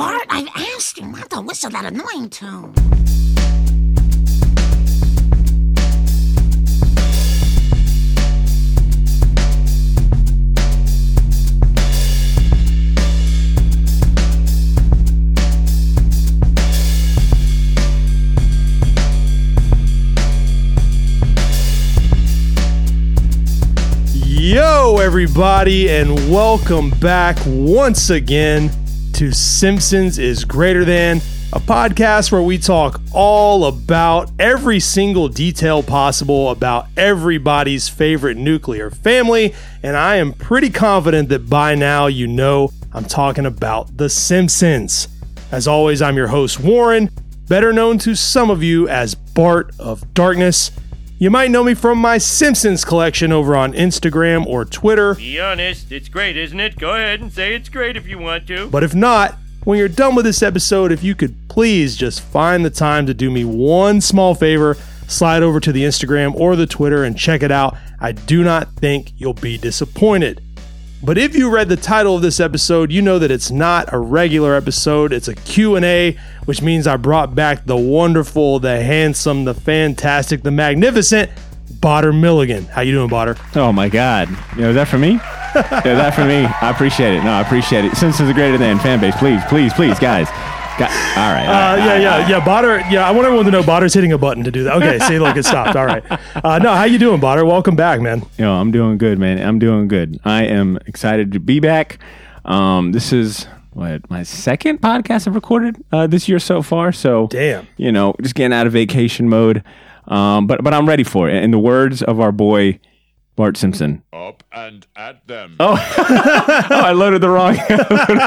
Bart, I've asked you not to whistle that annoying tune. Yo, everybody, and welcome back once again to Simpsons is Greater Than, a podcast where we talk all about every single detail possible about everybody's favorite nuclear family. And I am pretty confident that by now you know I'm talking about The Simpsons. As always, I'm your host, Warren, better known to some of you as Bart of Darkness. You might know me from my Simpsons collection over on Instagram or Twitter. Be honest, it's great, isn't it? Go ahead and say it's great if you want to. But if not, when you're done with this episode, if you could please just find the time to do me one small favor, slide over to the Instagram or the Twitter and check it out. I do not think you'll be disappointed. But if you read the title of this episode, you know that it's not a regular episode. It's a Q&A, which means I brought back the wonderful, the handsome, the fantastic, the magnificent Botter Milligan. How you doing, Botter? Oh my God! You know, is that for me? yeah, that for me. I appreciate it. No, I appreciate it. Since it's a greater than fan base, please, please, please, guys. Got, all right. all Uh, right, yeah, all right, yeah, all right. yeah. Botter, yeah. I want everyone to know Botter's hitting a button to do that. Okay, see, look, it stopped. All right. Uh, no, how you doing, Botter? Welcome back, man. You know, I'm doing good, man. I'm doing good. I am excited to be back. Um, this is what my second podcast I've recorded uh, this year so far. So Damn. you know, just getting out of vacation mode. Um, but but I'm ready for it. In the words of our boy Bart Simpson. Up and at them. Oh, oh I loaded the wrong, loaded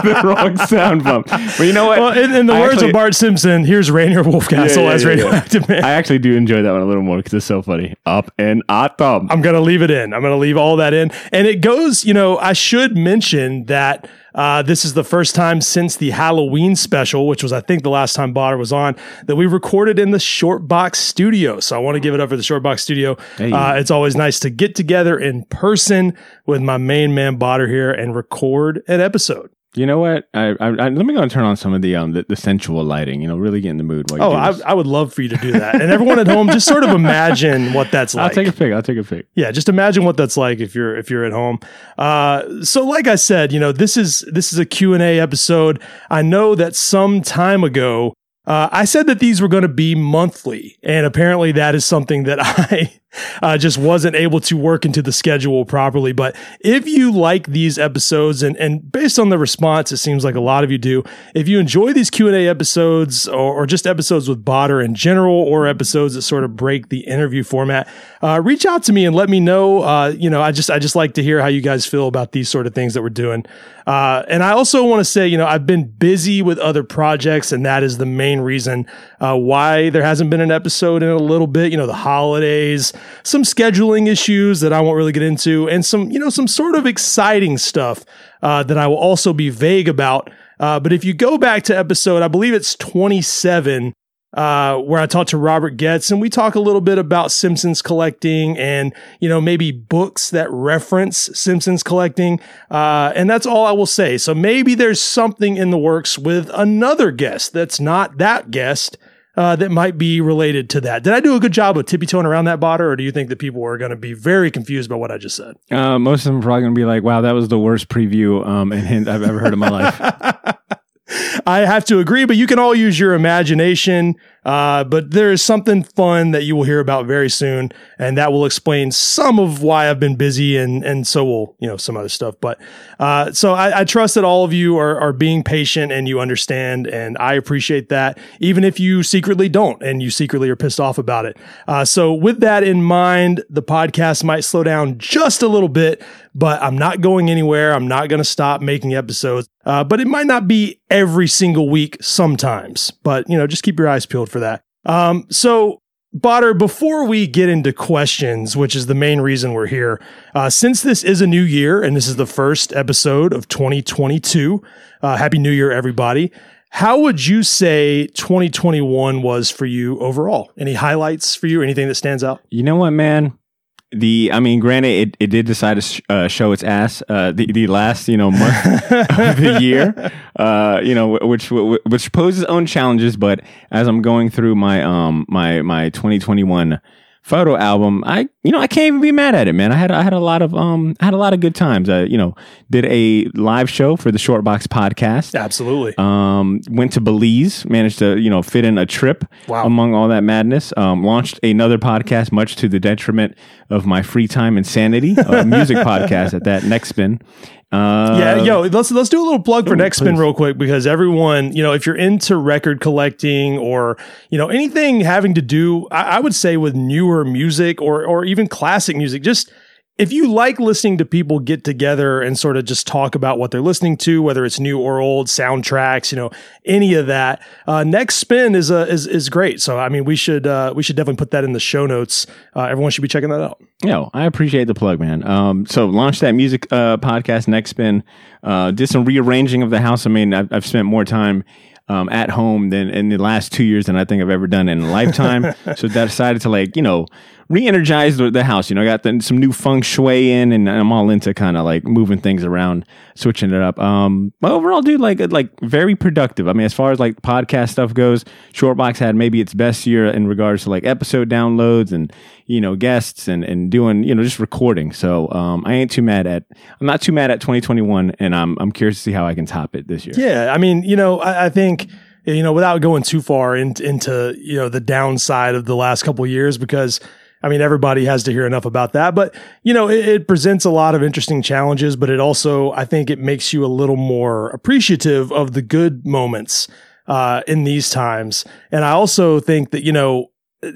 the wrong sound bump. But you know what? Well, in, in the I words actually- of Bart Simpson, here's Rainier Wolfcastle Yeah, yeah, as yeah, yeah. Radioactive Man. I actually do enjoy that one a little more because it's so funny. Up and at them. I'm going to leave it in. I'm going to leave all that in. And it goes, you know, I should mention that uh, this is the first time since the Halloween special, which was, I think, the last time Botter was on, that we recorded in the Short Box Studio. So I want to give it up for the Short Box Studio. Hey. Uh, it's always nice to get together in person with my main man Botter here and record an episode. You know what? I, I, I let me go and turn on some of the um the, the sensual lighting. You know, really get in the mood. While you Oh, do I, this. I would love for you to do that. And everyone at home, just sort of imagine what that's like. I'll take a pic. I'll take a pic. yeah just imagine what that's like if you're if you're at home uh, so like i said you know this is this is a q&a episode i know that some time ago uh, i said that these were going to be monthly and apparently that is something that i uh, just wasn't able to work into the schedule properly. But if you like these episodes and and based on the response it seems like a lot of you do if you enjoy these q&a episodes or, or just episodes with botter in general or episodes that sort of break the interview format uh, reach out to me and let me know. Uh, you know i just i just like to hear how you guys feel about these sort of things that we're doing. Uh, and i also want to say you know i've been busy with other projects and that is the main reason uh, why there hasn't been an episode in a little bit. You know the holidays some scheduling issues that i won't really get into and some you know some sort of exciting stuff uh, that i will also be vague about uh, but if you go back to episode i believe it's 27 uh, where I talked to Robert Getz and we talk a little bit about Simpsons collecting and, you know, maybe books that reference Simpsons collecting. Uh, and that's all I will say. So maybe there's something in the works with another guest that's not that guest. Uh, that might be related to that. Did I do a good job of tippy toeing around that botter, or do you think that people are going to be very confused by what I just said? Uh, most of them are probably gonna be like, "Wow, that was the worst preview um and hint I've ever heard in my life." I have to agree, but you can all use your imagination. Uh, but there is something fun that you will hear about very soon, and that will explain some of why I've been busy, and and so will you know some other stuff. But uh, so I, I trust that all of you are are being patient and you understand, and I appreciate that, even if you secretly don't and you secretly are pissed off about it. Uh, so with that in mind, the podcast might slow down just a little bit, but I'm not going anywhere. I'm not going to stop making episodes. Uh, but it might not be every single week sometimes, but you know, just keep your eyes peeled for that. Um, so Botter, before we get into questions, which is the main reason we're here, uh, since this is a new year and this is the first episode of 2022, uh, Happy New Year, everybody. How would you say 2021 was for you overall? Any highlights for you? Anything that stands out? you know what, man? The I mean, granted, it, it did decide to sh- uh, show its ass uh, the the last you know month of the year, uh, you know, which which poses its own challenges. But as I'm going through my um my my 2021 photo album, I you know I can't even be mad at it, man. I had I had a lot of um I had a lot of good times. I you know did a live show for the Shortbox podcast. Absolutely. Um, went to Belize, managed to you know fit in a trip Wow. among all that madness. Um, launched another podcast, much to the detriment of my free time and sanity, a music podcast at that next spin. Uh, yeah, yo, let's let's do a little plug for Next Spin real quick because everyone, you know, if you're into record collecting or you know anything having to do, I, I would say with newer music or or even classic music, just if you like listening to people get together and sort of just talk about what they're listening to, whether it's new or old soundtracks, you know, any of that, uh, Next Spin is a is is great. So I mean, we should uh, we should definitely put that in the show notes. Uh, everyone should be checking that out. Yo, I appreciate the plug, man. Um, so launched that music uh, podcast, Next Spin. Uh, did some rearranging of the house. I mean, I've, I've spent more time um, at home than in the last two years than I think I've ever done in a lifetime. so I decided to like, you know, re-energize the, house. You know, I got the, some new feng shui in, and I'm all into kind of like moving things around, switching it up. Um, but overall, dude, like like very productive. I mean, as far as like podcast stuff goes, Shortbox had maybe its best year in regards to like episode downloads and you know guests and and doing you know just recording. So um, I ain't too mad at I'm not too mad at 2021, and I'm I'm curious to see how I can top it this year. Yeah, I mean, you know, I, I think you know without going too far in, into you know the downside of the last couple years because. I mean, everybody has to hear enough about that, but you know, it, it presents a lot of interesting challenges, but it also, I think it makes you a little more appreciative of the good moments, uh, in these times. And I also think that, you know,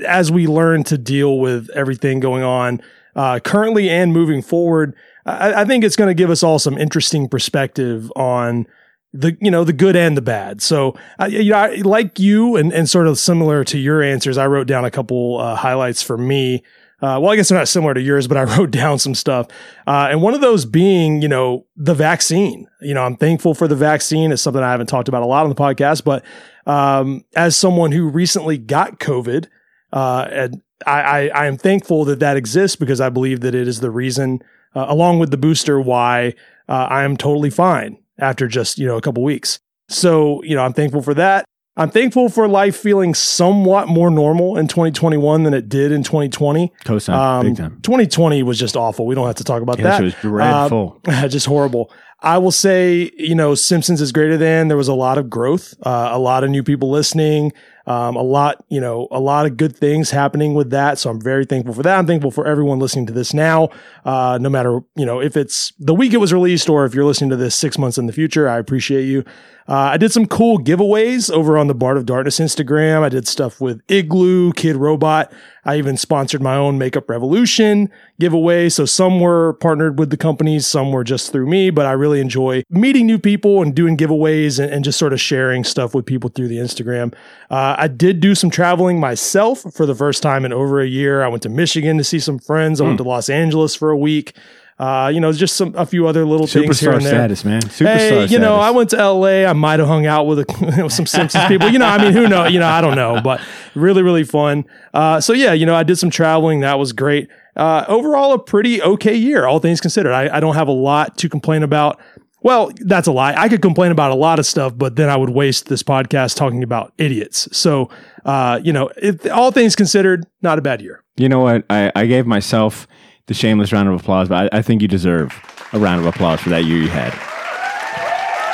as we learn to deal with everything going on, uh, currently and moving forward, I, I think it's going to give us all some interesting perspective on the you know the good and the bad. So I, you know, I, like you and and sort of similar to your answers, I wrote down a couple uh, highlights for me. Uh, well, I guess they're not similar to yours, but I wrote down some stuff. Uh, and one of those being, you know, the vaccine. You know, I'm thankful for the vaccine. It's something I haven't talked about a lot on the podcast, but um, as someone who recently got COVID, uh, and I, I, I am thankful that that exists because I believe that it is the reason, uh, along with the booster, why uh, I am totally fine after just you know a couple weeks. So you know I'm thankful for that. I'm thankful for life feeling somewhat more normal in 2021 than it did in 2020. Cosign, Um, big time. 2020 was just awful. We don't have to talk about Yeah, that. it was dreadful. Uh, just horrible. I will say, you know, Simpsons is greater than. There was a lot of growth, uh, a lot of new people listening, um, a lot, you know, a lot of good things happening with that. So I'm very thankful for that. I'm thankful for everyone listening to this now, uh, no matter, you know, if it's the week it was released or if you're listening to this six months in the future. I appreciate you. Uh, I did some cool giveaways over on the Bart of Darkness Instagram. I did stuff with Igloo, Kidrobot. I even sponsored my own Makeup Revolution giveaway. So some were partnered with the companies, some were just through me, but I really enjoy meeting new people and doing giveaways and, and just sort of sharing stuff with people through the Instagram. Uh, I did do some traveling myself for the first time in over a year. I went to Michigan to see some friends. I went to Los Angeles for a week. Uh, you know, just some a few other little things here Superstar and there. status, man. Superstar Hey, you know. I went to LA. I might have hung out with, a, with some Simpsons people. You know, I mean, who knows? You know, I don't know, but really, really fun. Uh, so yeah, you know, I did some traveling. That was great. Uh, overall, a pretty okay year, all things considered. I, I don't have a lot to complain about. Well, that's a lie. I could complain about a lot of stuff, but then I would waste this podcast talking about idiots. So, uh, you know, it, all things considered, not a bad year. You know what? I, I gave myself the shameless round of applause, but I, I think you deserve a round of applause for that year you had.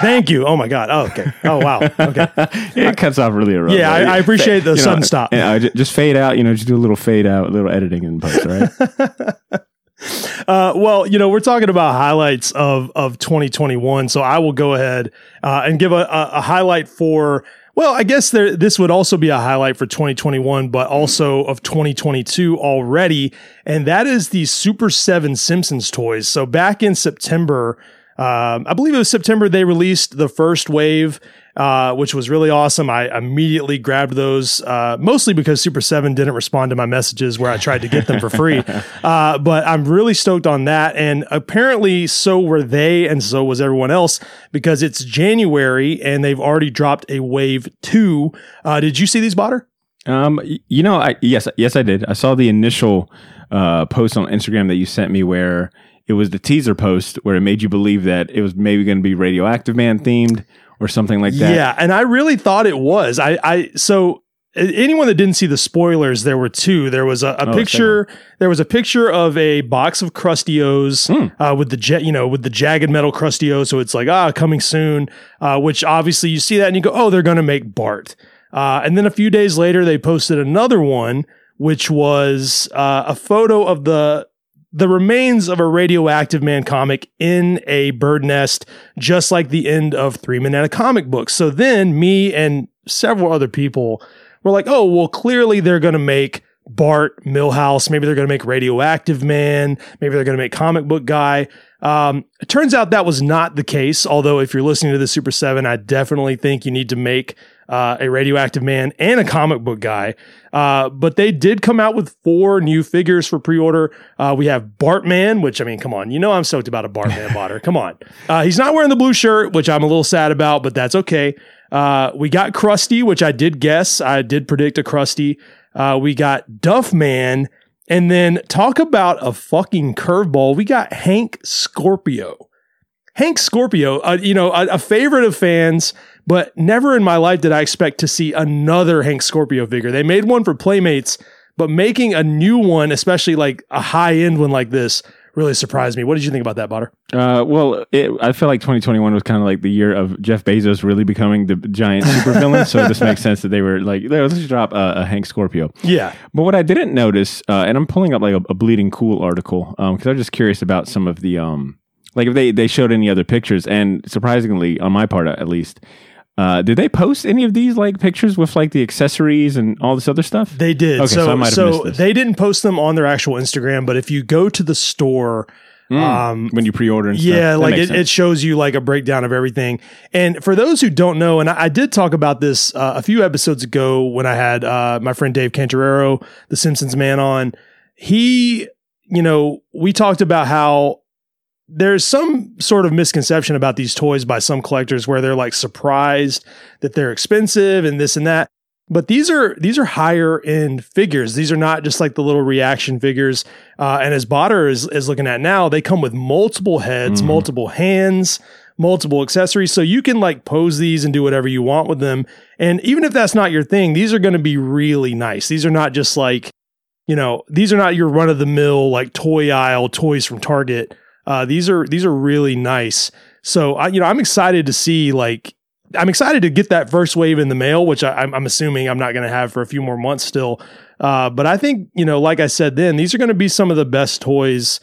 Thank you. Oh my God. Oh, okay. Oh, wow. Okay. It cuts off really early. Yeah, I- I appreciate the sudden stop. Yeah, I ju- just fade out. You know, just do a little fade out, a little editing in post, right? Uh, well, you know, we're talking about highlights of of 2021, so I will go ahead uh, and give a, a, a highlight for. Well, I guess there, this would also be a highlight for 2021, but also of 2022 already, and that is the Super Seven Simpsons toys. So back in September, um, I believe it was September, they released the first wave, uh, which was really awesome. I immediately grabbed those, uh, mostly because Super 7 didn't respond to my messages where I tried to get them for free. Uh, but I'm really stoked on that. And apparently, so were they, and so was everyone else, because it's January and they've already dropped a wave two. Uh, did you see these, Botter? Um, you know, I yes, yes, I did. I saw the initial uh, post on Instagram that you sent me where it was the teaser post where it made you believe that it was maybe going to be Radioactive Man themed or something like that. Yeah, and I really thought it was. I, I so anyone that didn't see the spoilers, there were two. There was a, a Oh, picture. There was a picture of a box of Krusty-O's Hmm. uh, with the jet, you know, with the jagged metal Krusty-O. So it's like ah, coming soon. Uh, which obviously you see that and you go, oh, they're going to make Bart. Uh, and then a few days later, they posted another one, which was uh, a photo of the the remains of a radioactive man comic in a bird nest, just like the end of Three Men and a Comic Book. So then me and several other people were like, oh, well, clearly they're going to make Bart Milhouse. Maybe they're going to make Radioactive Man. Maybe they're going to make Comic Book Guy. Um, it turns out that was not the case. Although, if you're listening to the Super 7, I definitely think you need to make uh, a Radioactive Man and a comic book guy. Uh, but they did come out with four new figures for pre order. Uh, we have Bartman, which I mean, come on, you know I'm stoked about a Bartman botter. Come on. Uh, he's not wearing the blue shirt, which I'm a little sad about, but that's okay. Uh, we got Krusty, which I did guess. I did predict a Krusty. Uh, we got Duffman. And then talk about a fucking curveball. We got Hank Scorpio. Hank Scorpio, uh, you know, a, a favorite of fans, but never in my life did I expect to see another Hank Scorpio figure. They made one for Playmates, but making a new one, especially like a high end one like this, really surprised me. What did you think about that, Butter? Uh, well, it, I feel like 2021 was kind of like the year of Jeff Bezos really becoming the giant supervillain. so this makes sense that they were like, let's just drop a, a Hank Scorpio. Yeah. But what I didn't notice, uh, and I'm pulling up like a, a bleeding cool article because I'm just curious about some of the um, like if they they showed any other pictures, and surprisingly, on my part at least. Uh, did they post any of these like pictures with like the accessories and all this other stuff? They did. Okay, so so so they didn't post them on their actual Instagram, but if you go to the store, um, when you pre-order and. Yeah, like it, it shows you like a breakdown of everything. And for those who don't know, and I, I did talk about this uh, a few episodes ago when I had uh, my friend Dave Cantarero, the Simpsons man, on. He, you know, we talked about how there's some sort of misconception about these toys by some collectors where they're like surprised that they're expensive and this and that. But these are these are higher end figures. These are not just like the little reaction figures. Uh, and as Botter is, is looking at now, they come with multiple heads, Mhm. multiple hands, multiple accessories. So you can like pose these and do whatever you want with them. And even if that's not your thing, these are going to be really nice. These are not just like, you know, these are not your run of the mill like toy aisle toys from Target. Uh, these are these are really nice. So I, you know, I'm excited to see like I'm excited to get that first wave in the mail, which I, I'm, I'm assuming I'm not going to have for a few more months still. Uh, but I think you know, like I said, then these are going to be some of the best toys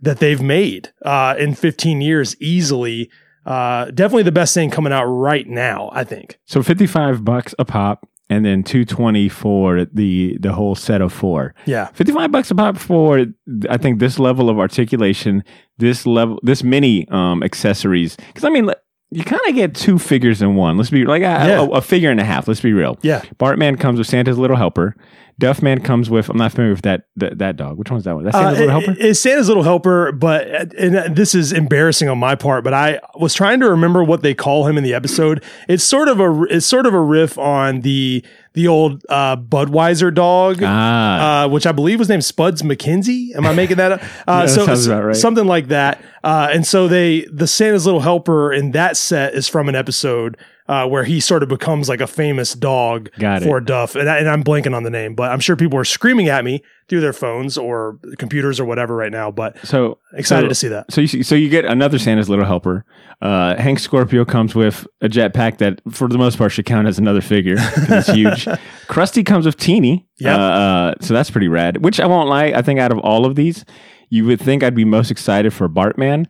that they've made uh, in 15 years easily. Uh, definitely the best thing coming out right now. I think. So 55 bucks a pop and then 220 for the the whole set of four. Yeah. 55 bucks a pop for I think this level of articulation, this level this many um accessories cuz I mean you kind of get two figures in one. Let's be like a, Yeah. a, a figure and a half. Let's be real. Yeah. Bartman comes with Santa's little helper. Duffman comes with I'm not familiar with that that, that dog. Which one's that one? That's Santa's Uh, little it- helper. It's Santa's little helper, but and this is embarrassing on my part. But I was trying to remember what they call him in the episode. It's sort of a it's sort of a riff on the the old uh, Budweiser dog. ah. uh, which I believe was named Spuds MacKenzie. Am I making that up? Uh, that so about right. something like that. Uh, and so they, the Santa's little helper in that set is from an episode uh, where he sort of becomes like a famous dog Got it. for Duff. And, I, and I'm blanking on the name, but I'm sure people are screaming at me through their phones or computers or whatever right now. But so excited so- to see that. So you see, so you get another Santa's little helper. Uh, Hank Scorpio comes with a jetpack that, for the most part, should count as another figure. it's huge. Krusty comes with Teeny. Yep. Uh, uh, so that's pretty rad. Which I won't lie. I think out of all of these, you would think I'd be most excited for Bartman,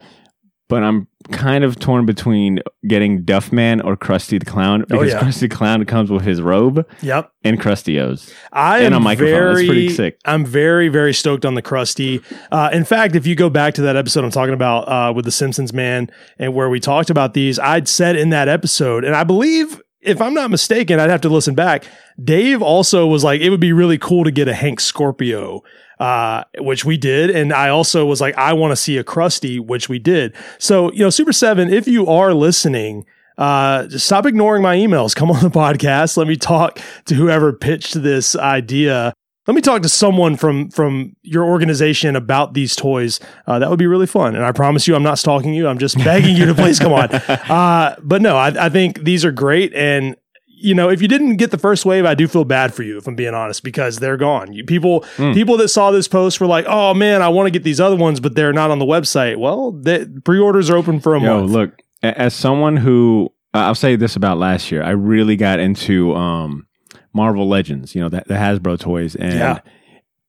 but I'm kind of torn between getting Duffman or Krusty the Clown because Oh, yeah. Krusty the Clown comes with his robe Yep. and Krusty-O's. I And am a microphone. That's pretty sick. I'm very, very stoked on the Krusty. Uh, in fact, if you go back to that episode I'm talking about uh, with the Simpsons man and where we talked about these, I'd said in that episode, and I believe, if I'm not mistaken, I'd have to listen back. Dave also was like, it would be really cool to get a Hank Scorpio. Uh, which we did. And I also was like, I want to see a Krusty, which we did. So, you know, Super 7, if you are listening, uh, just stop ignoring my emails. Come on the podcast. Let me talk to whoever pitched this idea. Let me talk to someone from from your organization about these toys. Uh, that would be really fun. And I promise you, I'm not stalking you. I'm just begging you to please come on. Uh, but no, I, I think these are great. And you know, if you didn't get the first wave, I do feel bad for you, if I'm being honest, because they're gone. You, people, Hmm. people that saw this post were like, "Oh man, I want to get these other ones, but they're not on the website." Well, the pre-orders are open for a Yo, month. look, as someone who uh, I'll say this about last year, I really got into um, Marvel Legends, you know, the, the Hasbro toys, and Yeah.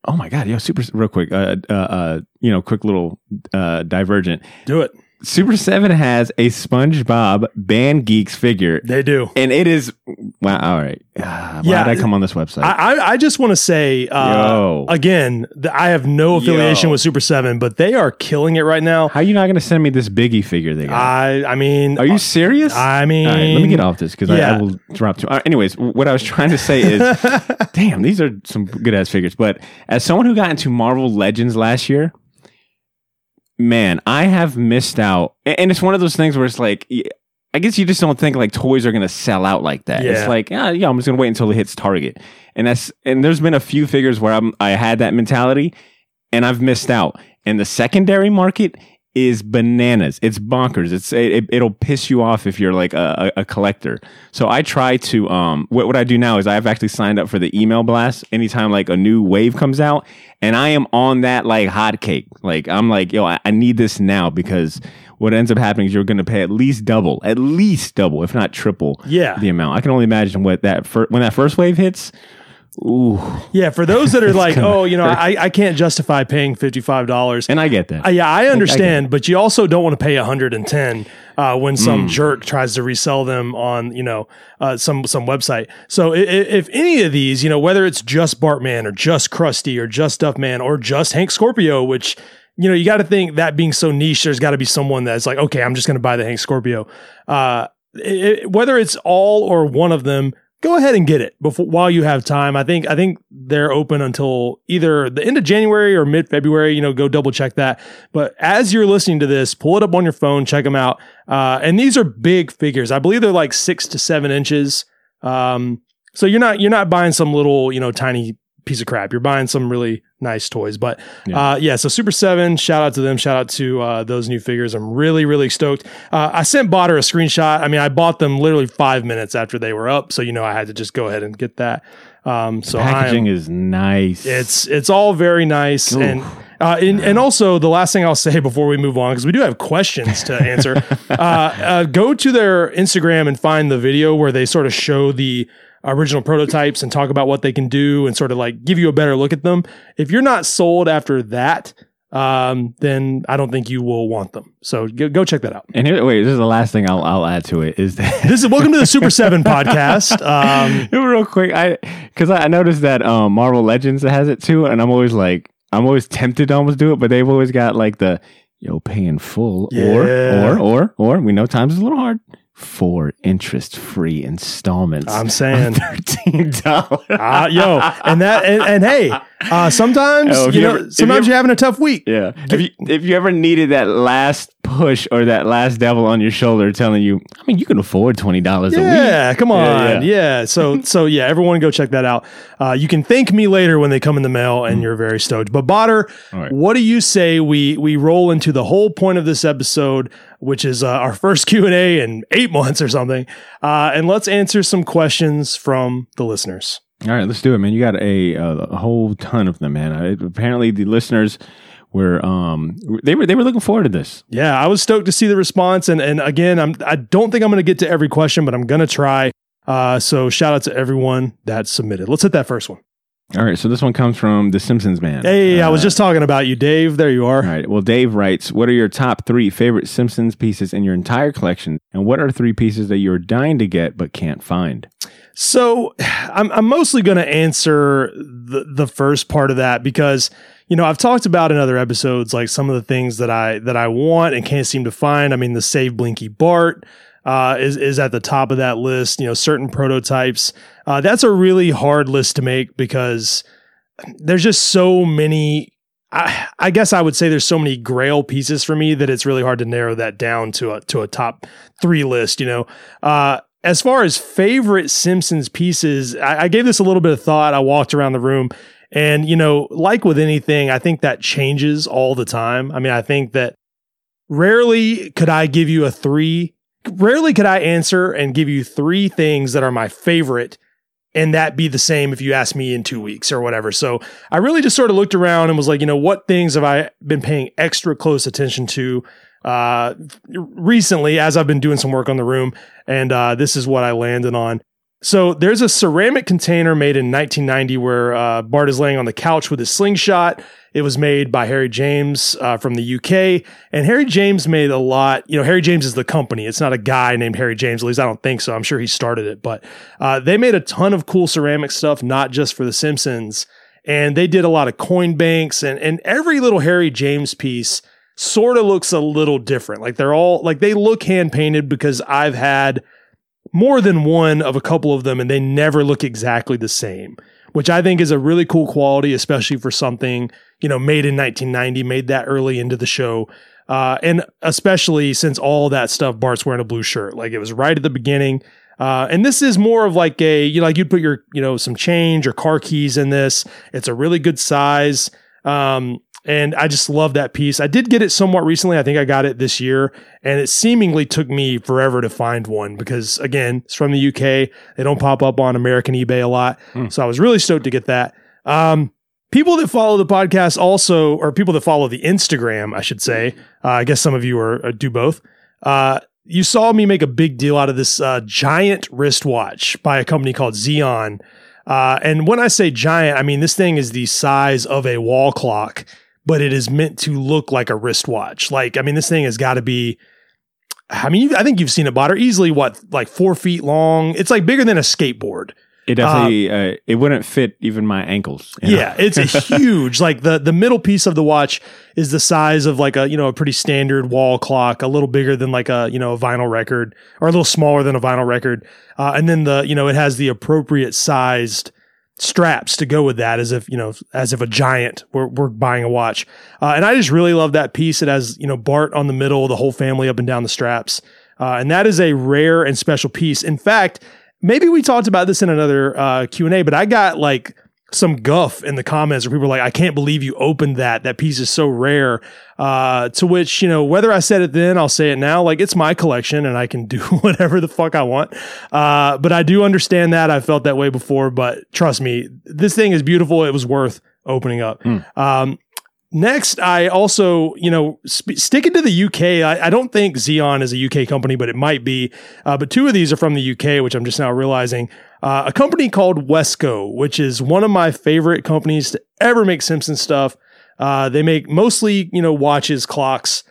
oh my god, yo, super real quick, uh, uh, uh, you know, quick little uh, divergent. Do it. Super Seven has a SpongeBob Band Geeks figure, They do. and it is wow. All right, uh, why Yeah. did I come on this website? I, I, I just want to say, uh, again, th- I have no affiliation Yo. with Super Seven, but they are killing it right now. How are you not going to send me this Biggie figure they got? I, I mean, Are you serious? I mean, right, let me get off this because I, I will drop to. Uh, anyways, what I was trying to say is, damn, these are some good ass figures. But as someone who got into Marvel Legends last year, man, I have missed out. And it's one of those things where it's like, I guess you just don't think like toys are going to sell out like that. Yeah. It's like, ah, yeah, I'm just going to wait until it hits Target. And that's and there's been a few figures where I'm I had that mentality, and I've missed out. And the secondary market is bananas. It's bonkers. It's it, it'll piss you off if you're like a, a, a collector. So I try to um what what I do now is I've actually signed up for the email blast anytime like a new wave comes out, and I am on that like hotcake. Like I'm like yo, I, I need this now because what ends up happening is you're going to pay at least double, at least double, if not triple, Yeah. the amount. I can only imagine what that fir- when that first wave hits. Ooh, yeah. For those that are like, oh, you know, I, I can't justify paying fifty five dollars. and I get that. Uh, yeah, I understand, but you also don't want to pay 110 uh, when some jerk tries to resell them on you know uh, some some website. So i- i- if any of these, you know, whether it's just Bartman or just Krusty or just Duffman or just Hank Scorpio, which you know you got to think that being so niche, there's got to be someone that's like, okay, I'm just going to buy the Hank Scorpio. Uh, i- i- whether it's all or one of them. Go ahead and get it before while you have time. I think I think they're open until either the end of January or mid February. You know, go double check that. But as you're listening to this, pull it up on your phone, check them out. Uh, and these are big figures. I believe they're like six to seven inches. Um, so you're not you're not buying some little you know tiny piece of crap. You're buying some really nice toys. But Yeah. uh, yeah, so Super Seven, shout out to them. Shout out to uh, those new figures. I'm really really stoked. Uh, I sent Botter a screenshot. I mean, I bought them literally five minutes after they were up, so you know I had to just go ahead and get that. Um, so am- Packaging is nice. it's it's all very nice and uh, and, and also the last thing I'll say before we move on because we do have questions to answer. uh, uh, go to their Instagram and find the video where they sort of show the original prototypes and talk about what they can do and sort of like give you a better look at them. If you're not sold after that, um, then I don't think you will want them. So go, go check that out. And here, wait, this is the last thing I'll, I'll add to it is that This is welcome to the Super Seven podcast. Um, real quick, I because I noticed that um, Marvel Legends has it too, and I'm always like, I'm always tempted to almost do it, but they've always got like the yo pay in full Yeah. or or or or we know times is a little hard for interest free installments. I'm saying. thirteen dollars. Uh, yo, and that, and, and hey, uh, sometimes Oh, you you know, ever- sometimes you you're having a tough week. Yeah. If you if you ever needed that last push or that last devil on your shoulder telling you, I mean, you can afford twenty dollars a week. Yeah, come on. Yeah, Yeah, So, so yeah, everyone go check that out. Uh, you can thank me later when they come in the mail, and you're very stoked. But Botter, right. what do you say we we roll into the whole point of this episode, which is uh, our first Q and A in eight months or something, uh, and let's answer some questions from the listeners. All right, let's do it, man. You got a, a, a whole ton of them, man. I, apparently, the listeners were um they were they were looking forward to this. Yeah, I was stoked to see the response, and and again, I'm I don't think I'm going to get to every question, but I'm going to try. Uh, so shout out to everyone that submitted. Let's hit that first one. All right, so this one comes from the Simpsons man. Hey, I was Uh, just talking about you, Dave. There you are. All right. Well, Dave writes, "What are your top three favorite Simpsons pieces in your entire collection, and what are three pieces that you're dying to get but can't find?" So I'm, I'm mostly going to answer the, the first part of that because, you know, I've talked about in other episodes, like some of the things that I, that I want and can't seem to find. I mean, the save Blinky Bart, uh, is, is at the top of that list, you know, certain prototypes. Uh, that's a really hard list to make because there's just so many I, I guess I would say there's so many grail pieces for me that it's really hard to narrow that down to a to a top three list. You know, uh, as far as favorite Simpsons pieces, I, I gave this a little bit of thought. I walked around the room, and you know, like with anything, I think that changes all the time. I mean, I think that rarely could I give you a three. Rarely could I answer and give you three things that are my favorite and that be the same if you ask me in two weeks or whatever. So I really just sort of looked around and was like, you know, what things have I been paying extra close attention to uh, recently as I've been doing some work on the room, and uh, this is what I landed on. So there's a ceramic container made in 1990 where uh, Bart is laying on the couch with his slingshot. It was made by Harry James uh, from the UK, and Harry James made a lot. You know, Harry James is the company. It's not a guy named Harry James. At least I don't think so. I'm sure he started it, but uh, they made a ton of cool ceramic stuff, not just for The Simpsons. And they did a lot of coin banks, and and every little Harry James piece sort of looks a little different. Like they're all like they look hand painted because I've had more than one of a couple of them and they never look exactly the same, which I think is a really cool quality, especially for something, you know, made in 1990, made that early into the show. Uh, and especially since all that stuff, Bart's wearing a blue shirt. Like it was right at the beginning. Uh, and this is more of like a, you know, like you'd put your, you know, some change or car keys in this. It's a really good size. Um, and I just love that piece. I did get it somewhat recently. I think I got it this year, and it seemingly took me forever to find one because, again, it's from the UK. They don't pop up on American eBay a lot. Hmm. So I was really stoked to get that. Um, people that follow the podcast also, or people that follow the Instagram, I should say, uh, I guess some of you are, are do both. Uh, you saw me make a big deal out of this uh, giant wristwatch by a company called Zeon. Uh, and when I say giant, I mean this thing is the size of a wall clock but it is meant to look like a wristwatch. Like, I mean, this thing has got to be. I mean, I think you've seen it, Botter. Easily, what, like four feet long? It's like bigger than a skateboard. It definitely uh, it wouldn't fit even my ankles. you know? Yeah, it's a huge. Like the the middle piece of the watch is the size of like a you know a pretty standard wall clock, a little bigger than like a you know a vinyl record, or a little smaller than a vinyl record. Uh, and then the you know it has the appropriate sized straps to go with that as if you know as if a giant were, were buying a watch. Uh, and i just really love that piece. It has you know bart on the middle the whole family up and down the straps. Uh, and that is a rare and special piece. In fact maybe we talked about this in another uh, q&a but i got like some guff in the comments where people were like i can't believe you opened that. That piece is so rare. Uh, to which you know whether i said it then i'll say it now. Like it's my collection and i can do whatever the fuck i want. Uh, but i do understand that. I felt that way before but trust me this thing is beautiful. It was worth opening up. Um, Next, I also, you know, sp- sticking to the UK. I, I don't think Zeon is a UK company, but it might be. Uh, but two of these are from the UK, which I'm just now realizing. Uh, a company called Wesco, which is one of my favorite companies to ever make Simpson stuff. Uh, they make mostly, you know, watches, clocks,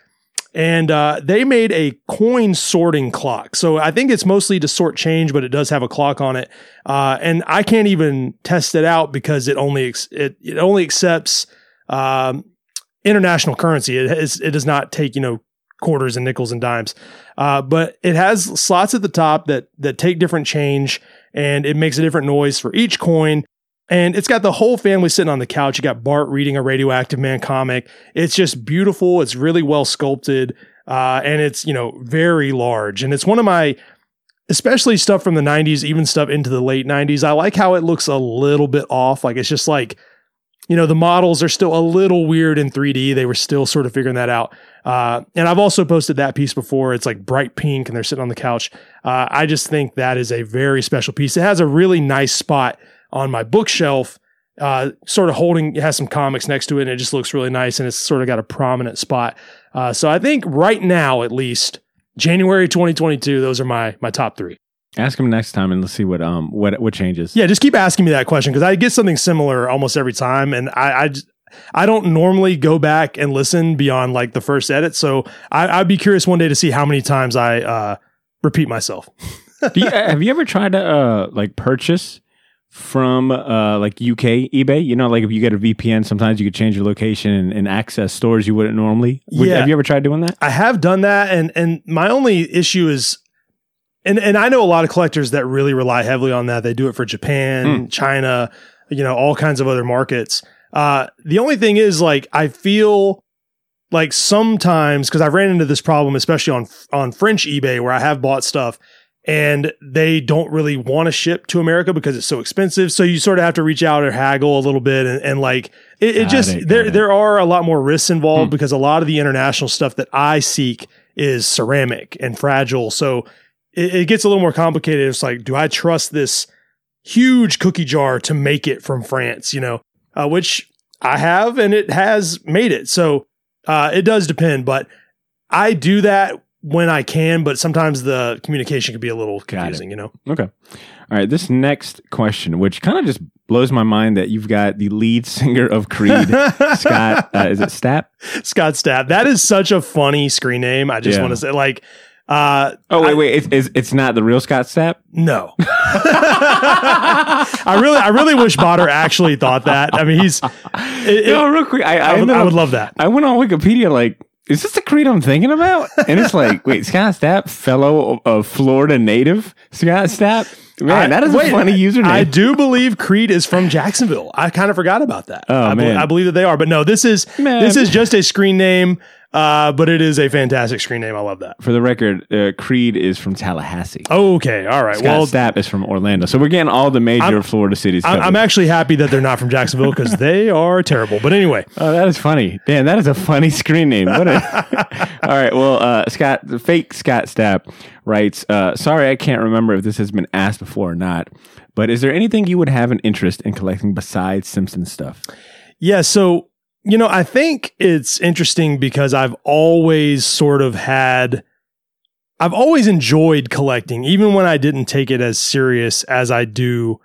and uh, they made a coin sorting clock. So I think it's mostly to sort change, but it does have a clock on it. Uh, and I can't even test it out because it only ex- it it only accepts um, international currency. It it does not take, you know, quarters and nickels and dimes. Uh, but it has slots at the top that, that take different change and it makes a different noise for each coin. And it's got the whole family sitting on the couch. You got Bart reading a Radioactive Man comic. It's just beautiful. It's really well sculpted. Uh, and it's, you know, very large. And it's one of my, especially stuff from the 90s, even stuff into the late 90s. I like how it looks a little bit off. Like it's just like, you know, the models are still a little weird in 3D. They were still sort of figuring that out. Uh, and I've also posted that piece before. It's like bright pink and they're sitting on the couch. Uh, I just think that is a very special piece. It has a really nice spot on my bookshelf, uh, sort of holding, it has some comics next to it and it just looks really nice and it's sort of got a prominent spot. Uh, so I think right now, at least, January 2022, those are my, my top three. Ask him next time and let's see what um what what changes. Yeah, just keep asking me that question because I get something similar almost every time, and I, I j- I don't normally go back and listen beyond like the first edit. So I, I'd be curious one day to see how many times I uh, repeat myself. Do you, have you ever tried to uh like purchase from uh like UK eBay? You know, like if you get a VPN, sometimes you could change your location and, and access stores you wouldn't normally. Would- Yeah. Have you ever tried doing that? I have done that, and and my only issue is, and and I know a lot of collectors that really rely heavily on that. They do it for Japan, China, you know, all kinds of other markets. Uh, the only thing is, like, I feel like sometimes because I've ran into this problem, especially on on French eBay, where I have bought stuff and they don't really want to ship to America because it's so expensive. So you sort of have to reach out or haggle a little bit, and, and like it, it just it, there it. there are a lot more risks involved Hmm. because a lot of the international stuff that I seek is ceramic and fragile. So it, it gets a little more complicated. It's like, do I trust this huge cookie jar to make it from France? You know, uh, which I have, and it has made it. So uh, it does depend, but I do that when I can. But sometimes the communication can be a little confusing. You know, Okay. All right. This next question, which kind of just blows my mind that you've got the lead singer of Creed, Scott. Uh, is it Stapp? Scott Stapp. That is such a funny screen name. I just Yeah. want to say, like, uh, Oh wait, I- wait. It's, it's it's not the real Scott Stapp. no. I really, I really wish Botter actually thought that. I mean, he's. It, no, real quick. I, I, I, would, I would love that. I went on Wikipedia like. Is this the Creed I'm thinking about? And it's like, wait, Scott Stapp, fellow of Florida native, Scott Stapp. Man, I- that is wait, a funny username. I do believe Creed is from Jacksonville. I kind of forgot about that. Oh, I, be- man. I believe that they are, but no, this is Man. this is just a screen name. Uh, but it is a fantastic screen name. I love that. For the record, uh, Creed is from Tallahassee. Okay, all right. Scott well, Stapp is from Orlando. So we're getting all the major I'm- Florida cities. I'm, covered. I'm actually happy that they're not from Jacksonville because they are terrible. But anyway, Oh, that is funny. Dan, that is a funny screen name. What a- All right. Well, uh, Scott, the fake Scott Stapp writes, uh, sorry, I can't remember if this has been asked before or not, but is there anything you would have an interest in collecting besides Simpson stuff? Yeah, so you know, I think it's interesting because I've always sort of had I've always enjoyed collecting even when I didn't take it as serious as I do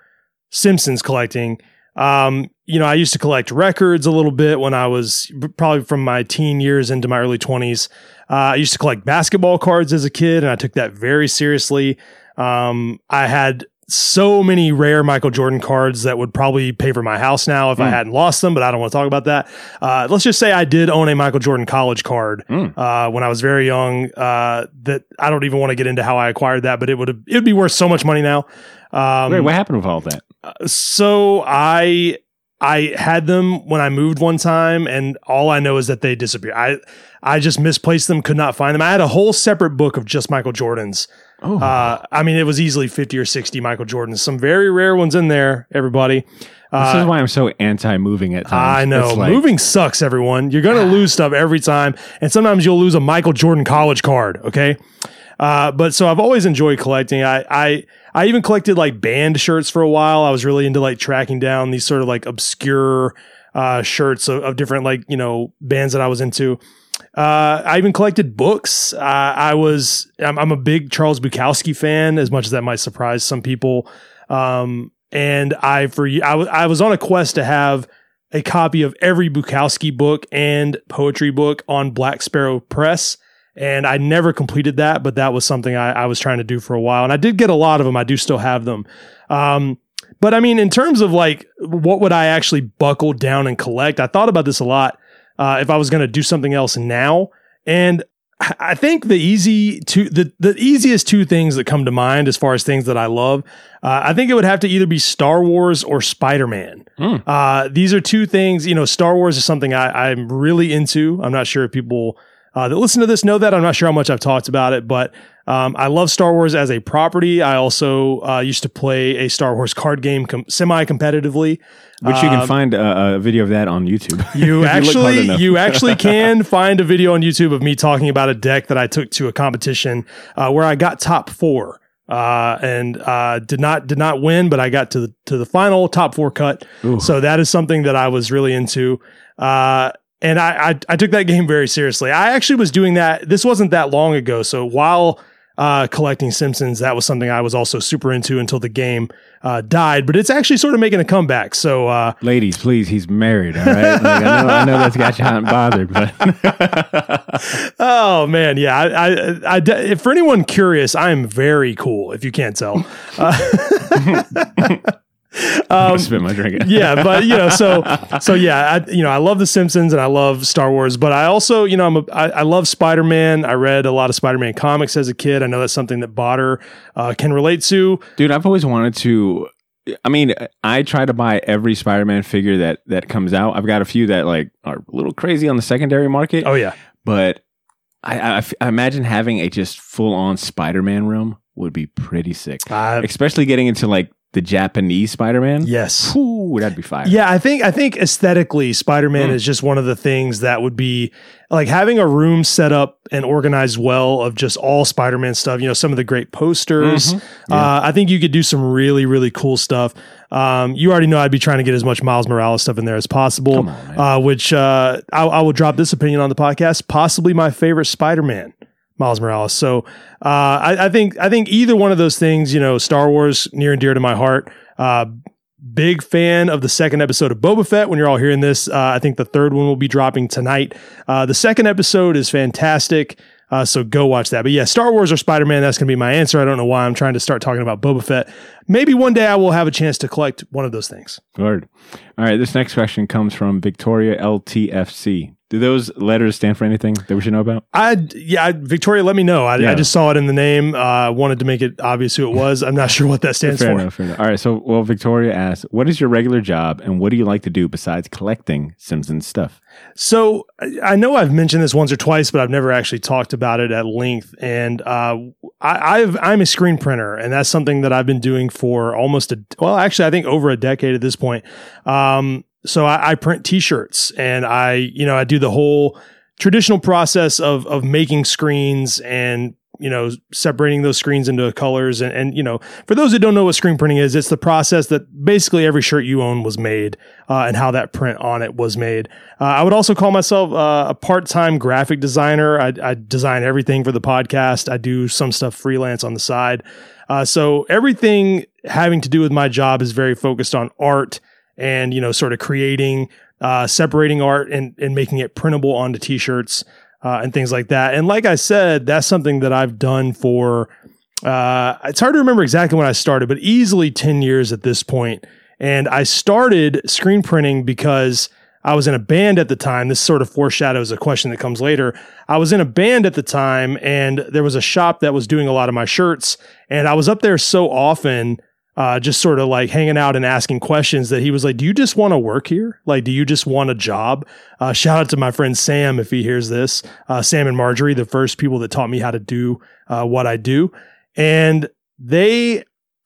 Simpsons collecting. Um, you know, I used to collect records a little bit when I was probably from my teen years into my early 20s. Uh, I used to collect basketball cards as a kid and I took that very seriously. Um, I had so many rare Michael Jordan cards that would probably pay for my house now if I hadn't lost them, but I don't want to talk about that. Uh, let's just say I did own a Michael Jordan college card uh, when I was very young. Uh, that I don't even want to get into how I acquired that, but it would it would be worth so much money now. Um, Wait, what happened with all that? so I I had them when I moved one time, and all I know is that they disappeared. I I just misplaced them, could not find them. I had a whole separate book of just Michael Jordans. Oh, Uh, I mean, it was easily fifty or sixty Michael Jordans. Some very rare ones in there. Everybody, this uh, is why I'm so anti-moving at times. I know like- moving sucks. Everyone, you're gonna lose stuff every time, and sometimes you'll lose a Michael Jordan college card. Okay, uh, but so I've always enjoyed collecting. I I I even collected like band shirts for a while. I was really into like tracking down these sort of like obscure uh, shirts of, of different like you know bands that I was into. Uh, I even collected books. Uh, I was I'm, I'm a big Charles Bukowski fan, as much as that might surprise some people. Um, and I for I wa- I was on a quest to have a copy of every Bukowski book and poetry book on Black Sparrow Press. And I never completed that, but that was something I, I was trying to do for a while. And I did get a lot of them. I do still have them. Um, but I mean, in terms of like, what would I actually buckle down and collect? I thought about this a lot. Uh, if I was going to do something else now, and I- think the easy two, the the easiest two things that come to mind as far as things that I love, uh, I think it would have to either be Star Wars or Spider Man. Hmm. Uh, these are two things. You know, Star Wars is something I, I'm really into. I'm not sure if people uh, that listen to this know that. I'm not sure how much I've talked about it, but um, I love Star Wars as a property. I also uh, used to play a Star Wars card game com- semi competitively. which you can Um, find a, a video of that on YouTube. You If look hard actually, enough. you actually can find a video on YouTube of me talking about a deck that I took to a competition uh, where I got top four. Uh, and uh, did not did not win, but I got to the to the final top four cut. Ooh. So that is something that I was really into. Uh, and I, I I took that game very seriously. I actually was doing that. This wasn't that long ago. So while uh, collecting Simpsons, that was something I was also super into until the game uh, died. But it's actually sort of making a comeback. So uh, Ladies, please, he's married. All right, like, I know, I know that's got you hot and bothered, but Oh man, yeah. I, I, I de- for anyone curious, I am very cool. If you can't tell, I'm spit my drink. yeah. But you know, so so yeah. I, you know, I love The Simpsons and I love Star Wars, but I also, you know, I'm a, I, I love Spider Man. I read a lot of Spider Man comics as a kid. I know that's something that Botter uh, can relate to. dude. I've always wanted to I mean, I try to buy every Spider-Man figure that that comes out. I've got a few that like are a little crazy on the secondary market, Oh yeah. but I, I f- I imagine having a just full-on Spider-Man room would be pretty sick, Uh, especially getting into like the Japanese Spider-Man. yes. Ooh, that'd be fire. Yeah, I think I think aesthetically, Spider Man Mm. is just one of the things that would be like having a room set up and organized well of just all Spider Man stuff. You know, some of the great posters. Mhm. Uh, I think you could do some really really cool stuff. Um, you already know I'd be trying to get as much Miles Morales stuff in there as possible. On, uh, which uh, I, I will drop this opinion on the podcast. Possibly my favorite Spider Man. Miles Morales. So uh, I, I think I think either one of those things, you know, Star Wars near and dear to my heart. Uh, big fan of the second episode of Boba Fett. When you're all hearing this, uh, I think the third one will be dropping tonight. Uh, the second episode is fantastic. Uh, so go watch that. But yeah, Star Wars or Spider Man, that's going to be my answer. I don't know why I'm trying to start talking about Boba Fett. Maybe one day I will have a chance to collect one of those things. Word. All right, this next question comes from Victoria LTFC. Do those letters stand for anything that we should know about? I yeah, I, Victoria, let me know. I, Yeah. I just saw it in the name. Uh, wanted to make it obvious who it was. I'm not sure what that stands fair for. enough, fair enough. All right, so well, Victoria asks, "What is your regular job, and what do you like to do besides collecting Simpsons stuff?" So I- know I've mentioned this once or twice, but I've never actually talked about it at length. And uh, I, I've, I'm a screen printer, and that's something that I've been doing for almost a well, actually, I think over a decade at this point. Um, so I, I print T-shirts, and I, you know, I do the whole traditional process of of making screens and you know separating those screens into colors. And, and you know for those that don't know what screen printing is it's the process that basically every shirt you own was made uh, and how that print on it was made. Uh, i would also call myself uh, a part-time graphic designer. I, I design everything for the podcast. I do some stuff freelance on the side. Uh, so everything having to do with my job is very focused on art and you know sort of creating uh, separating art and, and making it printable onto t-shirts uh, and things like that. And like i said that's something that i've done for uh, it's hard to remember exactly when i started but easily 10 years at this point. And i started screen printing because i was in a band at the time. This sort of foreshadows a question that comes later. I was in a band at the time and there was a shop that was doing a lot of my shirts and i was up there so often uh, just sort of like hanging out and asking questions that he was like, Do you just want to work here? Like, do you just want a job? Uh, shout out to my friend Sam if he hears this. Uh, Sam and Marjorie, the first people that taught me how to do uh, what I do. And they,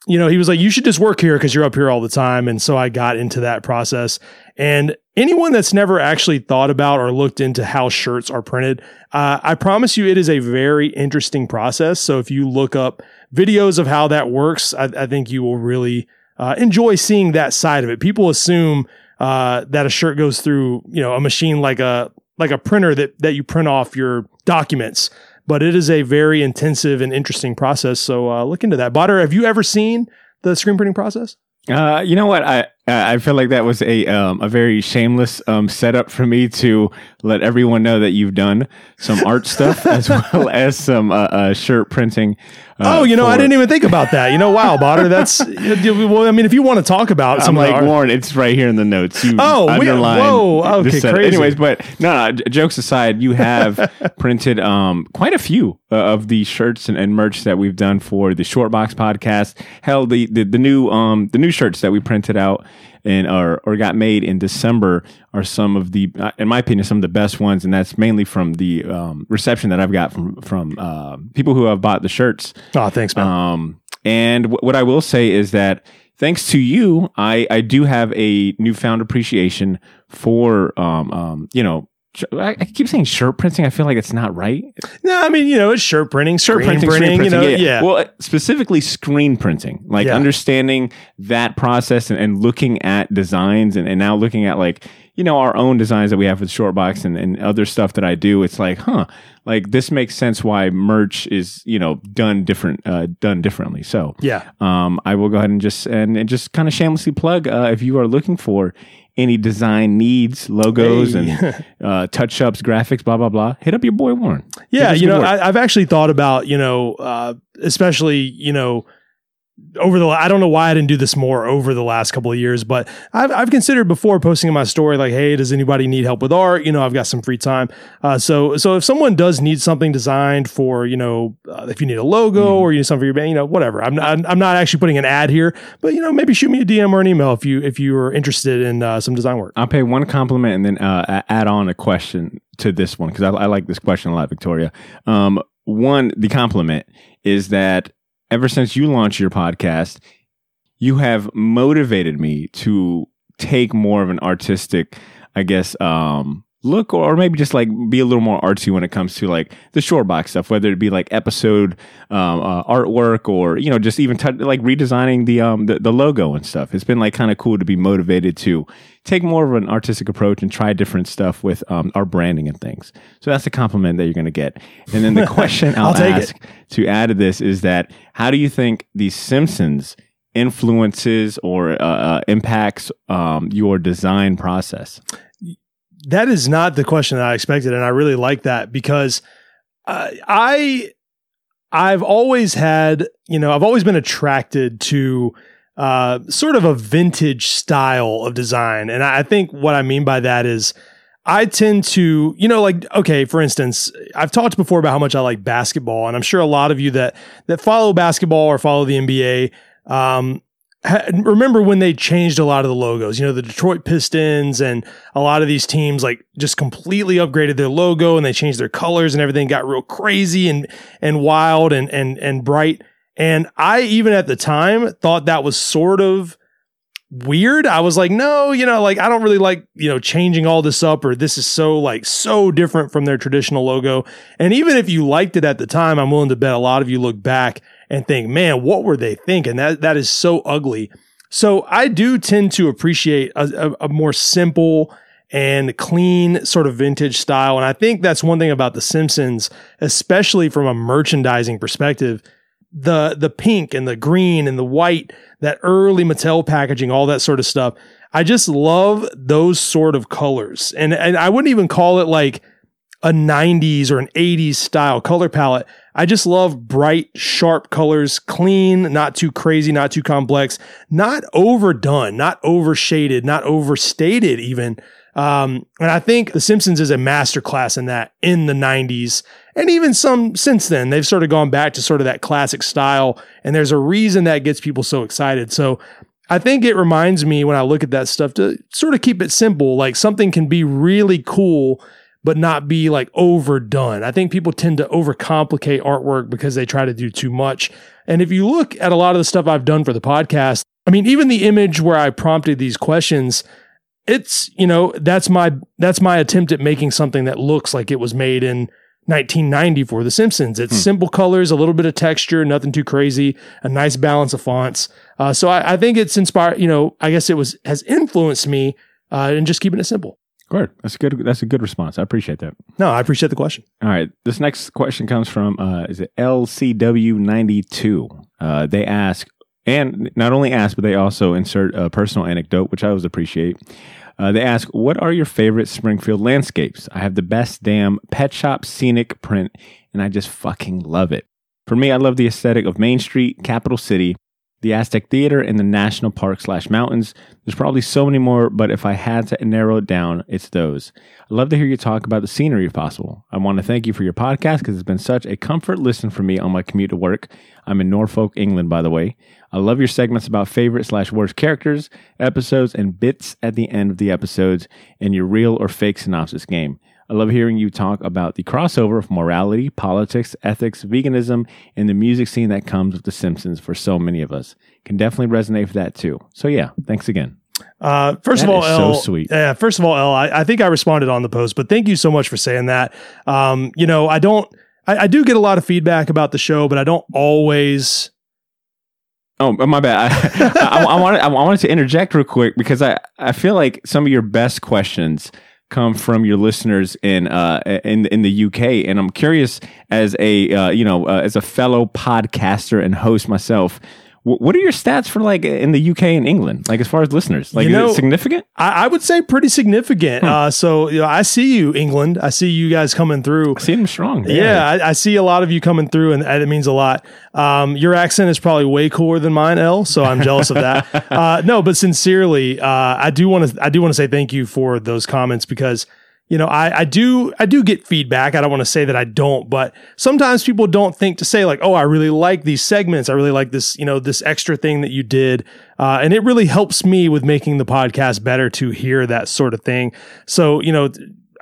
you know, he was like, You should just work here because you're up here all the time. And so I got into that process. And anyone that's never actually thought about or looked into how shirts are printed, uh, I promise you it is a very interesting process. So if you look up videos of how that works, I, I think you will really uh, enjoy seeing that side of it. People assume uh, that a shirt goes through, you know, a machine like a like a printer that that you print off your documents, but it is a very intensive and interesting process. So uh, look into that. Botter, have you ever seen the screen printing process? Uh, you know what? I I feel like that was a um, a very shameless um, setup for me to let everyone know that you've done some art stuff as well as some uh, uh, shirt printing. Uh, oh, you know, I didn't even think about that. You know, wow, Botter, that's well. I mean, if you want to talk about I'm some like art- Warren. It's right here in the notes. You Oh, we- underlined whoa, okay, crazy. Anyways, but no, no. Jokes aside, you have printed um quite a few uh, of the shirts and, and merch that we've done for the Shortbox podcast. Hell, the, the the new um the new shirts that we printed out and or or got made in December are some of the, uh, in my opinion, some of the best ones, and that's mainly from the um, reception that I've got from from uh, people who have bought the shirts. Oh, thanks, man. Um, and w- what I will say is that thanks to you, I, I do have a newfound appreciation for, um, um, you know, I, keep saying shirt printing. I feel like it's not right. no, I mean, you know, it's shirt printing, Shirt screen printing, screen printing, you know, printing, yeah. Well, uh, specifically screen printing, like Yeah. understanding that process and, and looking at designs and, and now looking at like, you know, our own designs that we have with Shortbox and, and other stuff that I do. It's like, huh, like this makes sense why merch is, you know, done different, uh, done differently. So, yeah. um, I will go ahead and just and, and just kind of shamelessly plug uh, if you are looking for any design needs, logos, Hey. and uh, touch ups, graphics, blah blah blah. Hit up your boy Warren. Yeah, you know. I, I've actually thought about, you know, uh, especially, you know, over the I don't know why I didn't do this more over the last couple of years, but I've I've considered before posting in my story like, hey, does anybody need help with art? You know, I've got some free time. Uh, so so if someone does need something designed for you know uh, if you need a logo Mm-hmm. or you need something for your band, you know, whatever. I'm not I'm not actually putting an ad here, but you know, maybe shoot me a DM or an email if you if you are interested in uh, some design work. I'll pay one compliment and then uh, add on a question to this one because I, I like this question a lot, Victoria. Um, one, the compliment is that ever since you launched your podcast, you have motivated me to take more of an artistic, I guess, um, look or maybe just like be a little more artsy when it comes to like the Shortbox stuff whether it be like episode um, uh, artwork or you know just even t- like redesigning the um the, the logo and stuff. It's been like kind of cool to be motivated to take more of an artistic approach and try different stuff with um, our branding and things. So that's a compliment that you're going to get. And then the question i'll, I'll take it. ask to add to this is that how do you think the simpsons influences or uh, uh, impacts um, your design process that is not the question that I expected, and I really like that because uh, I I've always had you know I've always been attracted to uh, sort of a vintage style of design, and I think what I mean by that is. I tend to, you know, like okay, for instance, I've talked before about how much I like basketball, and I'm sure a lot of you that that follow basketball or follow the NBA um, remember when they changed a lot of the logos. You know, the Detroit Pistons and a lot of these teams like just completely upgraded their logo and they changed their colors and everything got real crazy and and wild and and and bright. And I even at the time thought that was sort of weird. I was like, no, you know, like I don't really like, you know, changing all this up or this is so like so different from their traditional logo. And even if you liked it at the time, I'm willing to bet a lot of you look back and think, man, what were they thinking? That that is so ugly. So I do tend to appreciate a, a, a more simple and clean sort of vintage style. And I think that's one thing about The Simpsons, especially from a merchandising perspective. The the pink and the green and the white, that early Mattel packaging, all that sort of stuff. I just love those sort of colors. And and I wouldn't even call it like a 90s or an 80s style color palette. I just love bright, sharp colors, clean, not too crazy, not too complex, not overdone, not overshaded, not overstated even. Um, and I think The Simpsons is a masterclass in that in the 90s. And even some since then, they've sort of gone back to sort of that classic style. And there's a reason that gets people so excited. So I think it reminds me when I look at that stuff to sort of keep it simple. Like something can be really cool, but not be like overdone. I think people tend to overcomplicate artwork because they try to do too much. And if you look at a lot of the stuff I've done for the podcast, I mean, even the image where I prompted these questions, it's, you know, that's my that's my attempt at making something that looks like it was made in 1990 for The Simpsons. It's simple colors, a little bit of texture, nothing too crazy, a nice balance of fonts. Uh, so I, I think it's inspired. You know, I guess it was has influenced me uh, in just keeping it simple. Good. That's a good. That's a good response. I appreciate that. No, I appreciate the question. All right. This next question comes from uh, is it LCW ninety two? Uh, they ask, and not only ask, but they also insert a personal anecdote, which I always appreciate. Uh, they ask, "What are your favorite Springfield landscapes? I have the best damn pet shop scenic print, and I just fucking love it. For me, I love the aesthetic of Main Street, Capital City, the Aztec Theater, and the National Park slash mountains. There's probably so many more, but if I had to narrow it down, it's those. I'd love to hear you talk about the scenery if possible. I want to thank you for your podcast because it's been such a comfort listen for me on my commute to work. I'm in Norfolk, England, by the way. I love your segments about favorite slash worst characters, episodes, and bits at the end of the episodes, and your real or fake synopsis game. I love hearing you talk about the crossover of morality, politics, ethics, veganism, and the music scene that comes with The Simpsons for so many of us. Can definitely resonate with that too. So yeah, thanks again. Uh, first That of all, is so sweet. Yeah, first of all, El, I, I think I responded on the post, but thank you so much for saying that. Um, you know, I don't, I, I do get a lot of feedback about the show, but I don't always. Oh, my bad. I, I, I wanted I wanted to interject real quick because I, I feel like some of your best questions come from your listeners in uh in in the UK, and I'm curious as a uh, you know uh, as a fellow podcaster and host myself, What are your stats for like in the UK and England? Like as far as listeners, like You is know- it significant? I, I would say pretty Hmm. significant. Uh, so you know, I see you, England. I see you guys coming through. I See them strong. Yeah, I, I see a lot of you coming through, and, and it means a lot. Um, your accent is probably way cooler than mine, L. So I'm jealous of that. Uh, no, but sincerely, uh, I do want to. I do want to say thank you for those comments because you know I, I do I do get feedback. I don't want to say that I don't, but sometimes people don't think to say like, oh, I really like these segments. I really like this you know this extra thing that you did, uh, and it really helps me with making the podcast better to hear that sort of thing. So you know.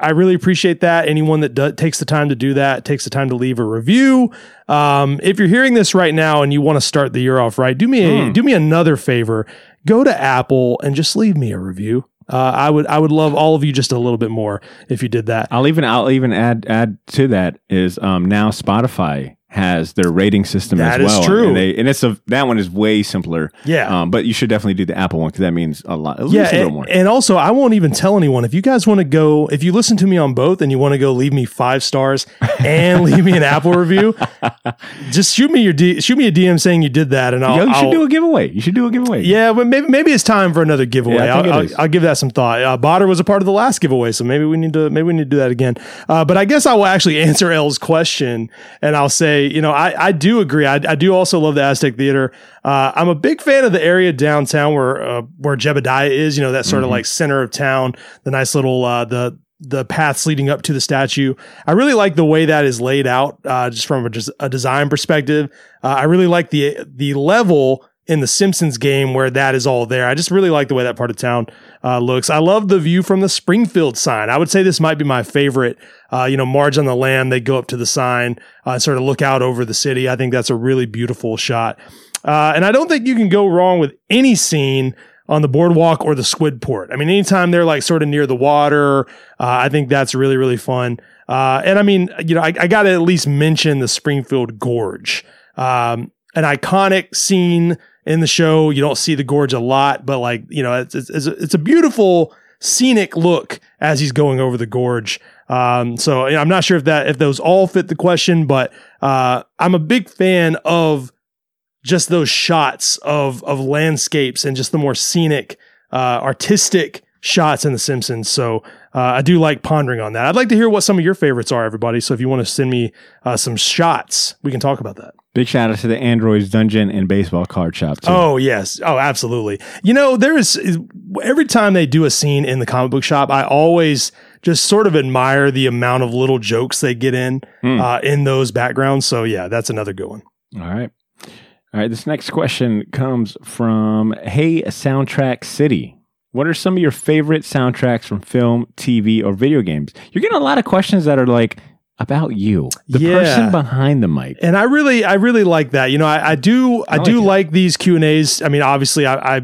I really appreciate that. Anyone that do, takes the time to do that, takes the time to leave a review. Um, if you're hearing this right now and you want to start the year off right, do me a, do me another favor. Go to Apple and just leave me a review. Uh, I would I would love all of you just a little bit more if you did that. I'll even I'll even add add to that is um now Spotify has their rating system That as well. That is true. And, they, and it's a that one is way simpler. Yeah. Um, but you should definitely do the Apple one because that means a lot. At Yeah, least a little and, more. and also I won't even tell anyone if you guys want to go. If you listen to me on both and you want to go leave me five stars and leave me an Apple review, just shoot me your D, shoot me a DM saying you did that, and I'll, Yo, you should I'll- do a giveaway. You should do a giveaway. Yeah, but maybe maybe it's time for another giveaway. Yeah, I'll, I'll. I'll give that some thought. Uh, Botter was a part of the last giveaway, so maybe we need to maybe we need to do that again. Uh, but I guess I will actually answer L's question, and I'll say, you know, I, I do agree. I, I do also love the Aztec Theater. Uh, I'm a big fan of the area downtown where uh, where Jebediah is. You know, that sort of like center of town. The nice little uh, the the paths leading up to the statue. I really like the way that is laid out, uh, just from a, just a design perspective. Uh, I really like the the level in the Simpsons game where that is all there. I just really like the way that part of town uh, looks. I love the view from the Springfield sign. I would say this might be my favorite. Uh, you know, Marge on the Lam, they go up to the sign uh, and sort of look out over the city. I think that's a really beautiful shot. Uh, and I don't think you can go wrong with any scene on the boardwalk or the squid port. I mean, anytime they're like sort of near the water, uh, I think that's really, really fun. Uh, and I mean, you know, I, I got to at least mention the Springfield Gorge, um, an iconic scene in the show. You don't see the gorge a lot, but like, you know, it's, it's, it's, a, beautiful scenic look as he's going over the gorge. Um, so you know, I'm not sure if that, if those all fit the question, but, uh, I'm a big fan of just those shots of of landscapes and just the more scenic, uh, artistic shots in The Simpsons. So uh, I do like pondering on that. I'd like to hear what some of your favorites are, everybody. So if you want to send me uh, some shots, we can talk about that. Big shout out to the Androids Dungeon and Baseball Card Shop too. Oh yes, oh absolutely. You know, there is every time they do a scene in the comic book shop, I always just sort of admire the amount of little jokes they get in Hmm. uh, in those backgrounds. So yeah, that's another good one. All right. All right. This next question comes from Hey Soundtrack City. What are some of your favorite soundtracks from film, TV, or video games? You're getting a lot of questions that are like about you, the Yeah. person behind the mic. and I really, I really like that. You know, I, I do, I, I like do it. like these Q and A's. I mean, obviously, I, I,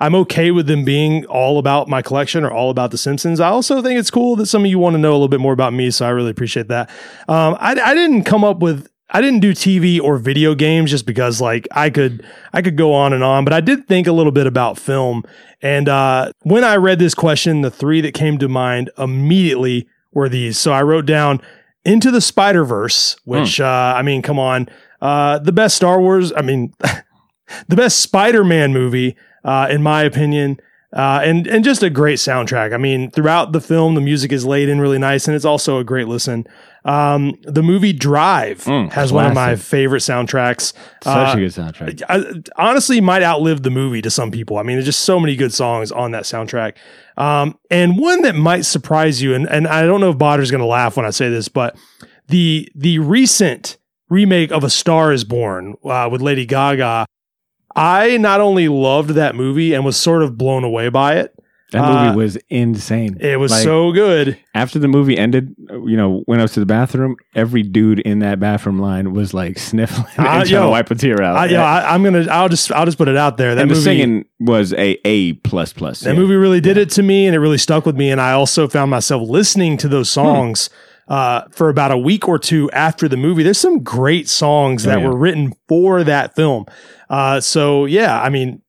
I'm okay with them being all about my collection or all about The Simpsons. I also think it's cool that some of you want to know a little bit more about me, so I really appreciate that. Um, I, I didn't come up with. I didn't do TV or video games just because like I could I could go on and on, but I did think a little bit about film. And uh, when I read this question, the three that came to mind immediately were these. So I wrote down Into the Spider Verse, which uh, I mean, come on, uh, the best Star Wars. I mean, the best Spider-Man movie, uh, in my opinion, uh, and and just a great soundtrack. I mean, throughout the film, the music is laid in really nice, and it's also a great listen. Um, the movie Drive Mm, has one of my favorite soundtracks. Such Uh, a good soundtrack. I, honestly might outlive the movie to some people. I mean, there's just so many good songs on that soundtrack. Um, and one that might surprise you, and, and I don't know if Botter's going to laugh when I say this, but the the recent remake of A Star Is Born uh, with Lady Gaga, I not only loved that movie and was sort of blown away by it. That movie uh, was insane. It was Like, so good. after the movie ended, you know, when I was to the bathroom. Every dude in that bathroom line was like sniffling and Uh, trying yo, to wipe a tear out. I, know, I, I'm gonna. I'll just. I'll just put it out there. That and the singing was a A plus plus. That yeah. movie really did it to me and it really stuck with me. And I also found myself listening to those Hmm. songs uh, for about a week or two after the movie. There's some great songs Oh, that yeah. were written for that film. Uh, so, yeah, I mean,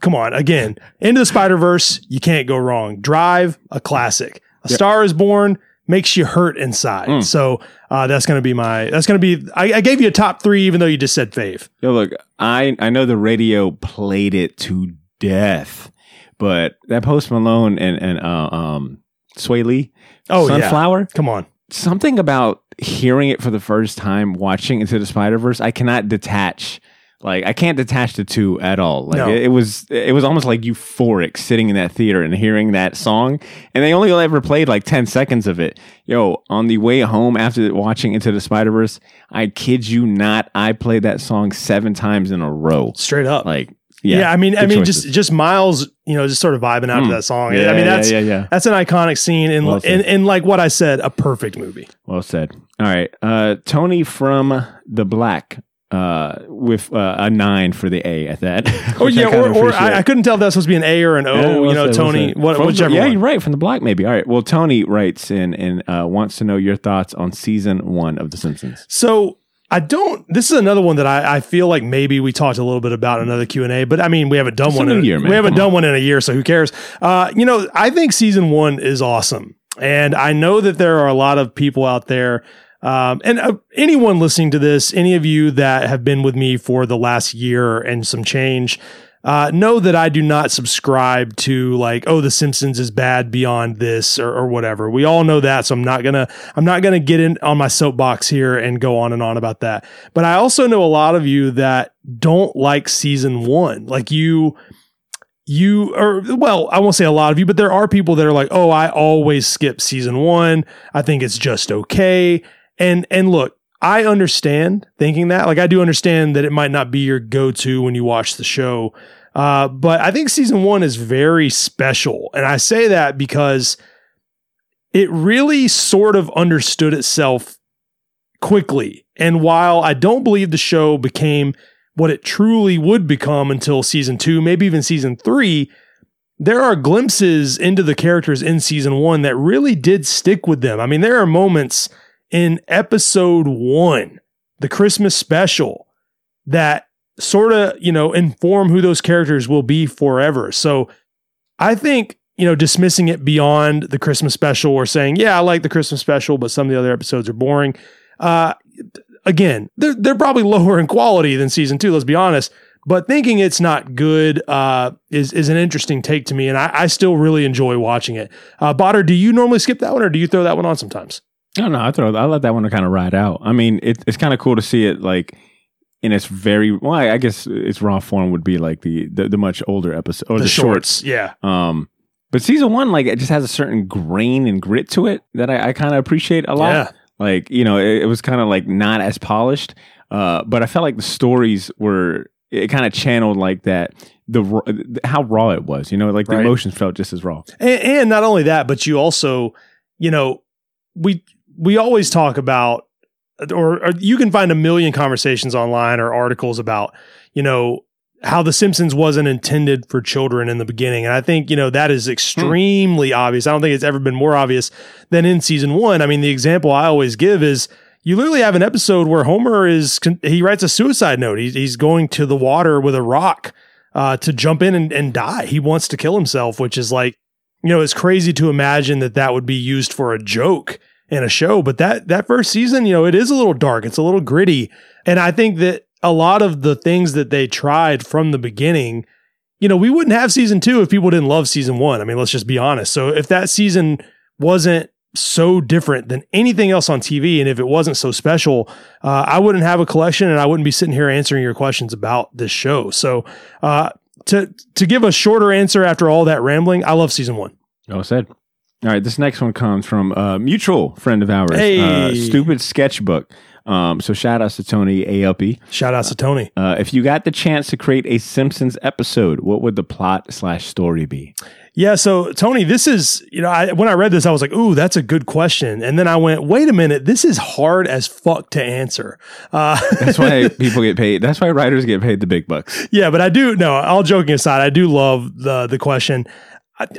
come on. Again, Into the Spider Verse, you can't go wrong. Drive, a classic. A Star is Born, makes you hurt inside. Mm. So uh, that's going to be my. That's going to be. I, I gave you a top three, even though you just said fave. Yo, look, I I know the radio played it to death, but that Post Malone and and uh, um Swae Lee, Oh yeah, Sunflower, come on. something about hearing it for the first time, watching Into the Spider Verse, I cannot detach. Like I can't detach the two at all. Like No. it, it was, it was almost like euphoric sitting in that theater and hearing that song. And they only ever played like ten seconds of it. Yo, on the way home after watching Into the Spider Verse, I kid you not, I played that song seven times in a row. Straight up. Like, yeah, yeah, I mean, I mean, choices. just just Miles, you know, just sort of vibing out to Mm. that song. yeah, I mean, that's yeah, yeah. that's an iconic scene, and Well and, and like what I said, a perfect movie. Well said. All right. Uh, Tony from the Black uh, with uh, a nine for the A at that. Oh yeah, or, or. I, I couldn't tell if that's supposed to be an A or an O. Yeah, you know, well Tony, what, From the- Yeah, one. you're right. From the block, maybe. All right. Well, Tony writes in and uh, wants to know your thoughts on season one of The Simpsons. So I don't. This is another one that I, I feel like maybe we talked a little bit about another Q and A, but I mean we haven't done It's one. in, year, man. We haven't Come done on. one in a year, so who cares? Uh, you know, I think season one is awesome, and I know that there are a lot of people out there. Um, and uh, anyone listening to this, any of you that have been with me for the last year and some change, uh, know that I do not subscribe to like, oh, The Simpsons is bad beyond this or, or whatever. We all know that, so I'm not gonna, I'm not gonna get in on my soapbox here and go on and on about that. But I also know a lot of you that don't like season one, like you. You or well, I won't say a lot of you, but there are people that are like, "Oh, I always skip season 1. I think it's just okay." And and look, I understand thinking that. Like I do understand that it might not be your go-to when you watch the show. Uh, but I think season one is very special. And I say that because it really sort of understood itself quickly. And while I don't believe the show became what it truly would become until season two, maybe even season three, there are glimpses into the characters in season one that really did stick with them. I mean, there are moments in episode one, the Christmas special, that sort of, you know, inform who those characters will be forever. So I think, you know, dismissing it beyond the Christmas special or saying, yeah, I like the Christmas special, but some of the other episodes are boring. Uh, again, they're, they're probably lower in quality than season two, let's be honest. But thinking it's not good uh, is is an interesting take to me, and I, I still really enjoy watching it. Uh, Botter, do you normally skip that one, or do you throw that one on sometimes? No, no, I throw. I let that one kind of ride out. I mean, it, it's kind of cool to see it like in its very. Well, I I guess its raw form would be like the the, the much older episode or the, shorts. yeah. Um, but season one, like, it just has a certain grain and grit to it that I, I kind of appreciate a lot. Yeah. Like, you know, it, it was kind of like not as polished, uh, but I felt like the stories were. It kind of channeled like that the how raw it was. You know, like the Right. emotions felt just as raw. And, and not only that, but you also, you know, we we always talk about, or, or you can find a million conversations online or articles about, you know, how The Simpsons wasn't intended for children in the beginning, and I think you know that is extremely obvious. I don't think it's ever been more obvious than in season one. I mean, the example I always give is. You literally have an episode where Homer is he writes a suicide note. He's he's going to the water with a rock uh, to jump in and, and die. He wants to kill himself, which is like you know, it's crazy to imagine that that would be used for a joke in a show. But that that first season, you know, it is a little dark. It's a little gritty, and I think that a lot of the things that they tried from the beginning, you know, we wouldn't have season two if people didn't love season one. I mean, let's just be honest. So if that season wasn't so different than anything else on TV, and if it wasn't so special, uh, I wouldn't have a collection, and I wouldn't be sitting here answering your questions about this show. So. Uh, to to give a shorter answer after all that rambling, I love season one. Well said. All right, this next one comes from a mutual friend of ours, Hey. uh, Stupid Sketchbook. Um, so shout outs to Tony Aopi. Shout out to Tony. Uh, if you got the chance to create a Simpsons episode, what would the plot slash story be? Yeah, so Tony, this is you know, I, when I read this, I was like, "Ooh, that's a good question," and then I went, "Wait a minute, this is hard as fuck to answer." Uh, That's why people get paid. That's why writers get paid the big bucks. yeah, but I do no. All joking aside, I do love the the question.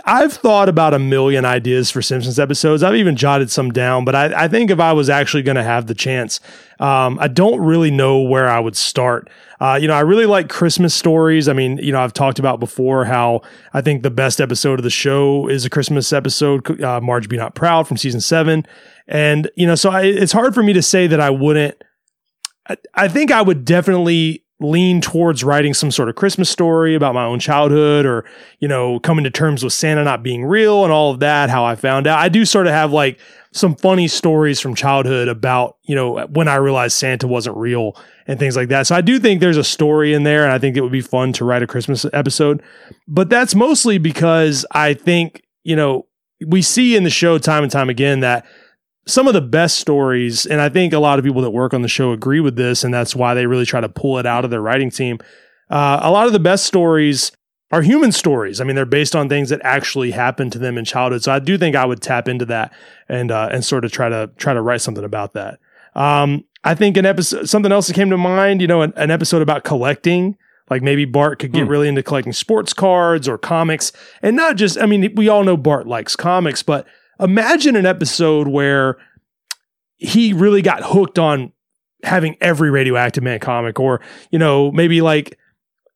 I've thought about a million ideas for Simpsons episodes. I've even jotted some down, but I, I think if I was actually going to have the chance, um, I don't really know where I would start. Uh, you know, I really like Christmas stories. I mean, you know, I've talked about before how I think the best episode of the show is a Christmas episode, uh, Marge Be Not Proud from season seven. And, you know, so I, it's hard for me to say that I wouldn't. I, I think I would definitely lean towards writing some sort of Christmas story about my own childhood or, you know, coming to terms with Santa not being real and all of that, how I found out. I do sort of have like some funny stories from childhood about, you know, when I realized Santa wasn't real and things like that. So I do think there's a story in there and I think it would be fun to write a Christmas episode. But that's mostly because I think, you know, we see in the show time and time again that some of the best stories, and I think a lot of people that work on the show agree with this, and that's why they really try to pull it out of their writing team. Uh, a lot of the best stories are human stories. I mean, they're based on things that actually happened to them in childhood. So I do think I would tap into that and uh, and sort of try to try to write something about that. Um, I think an episode, something else that came to mind, you know, an, an episode about collecting. Like maybe Bart could get Hmm. really into collecting sports cards or comics, and not just. I mean, we all know Bart likes comics, but imagine an episode where he really got hooked on having every radioactive man comic or you know maybe like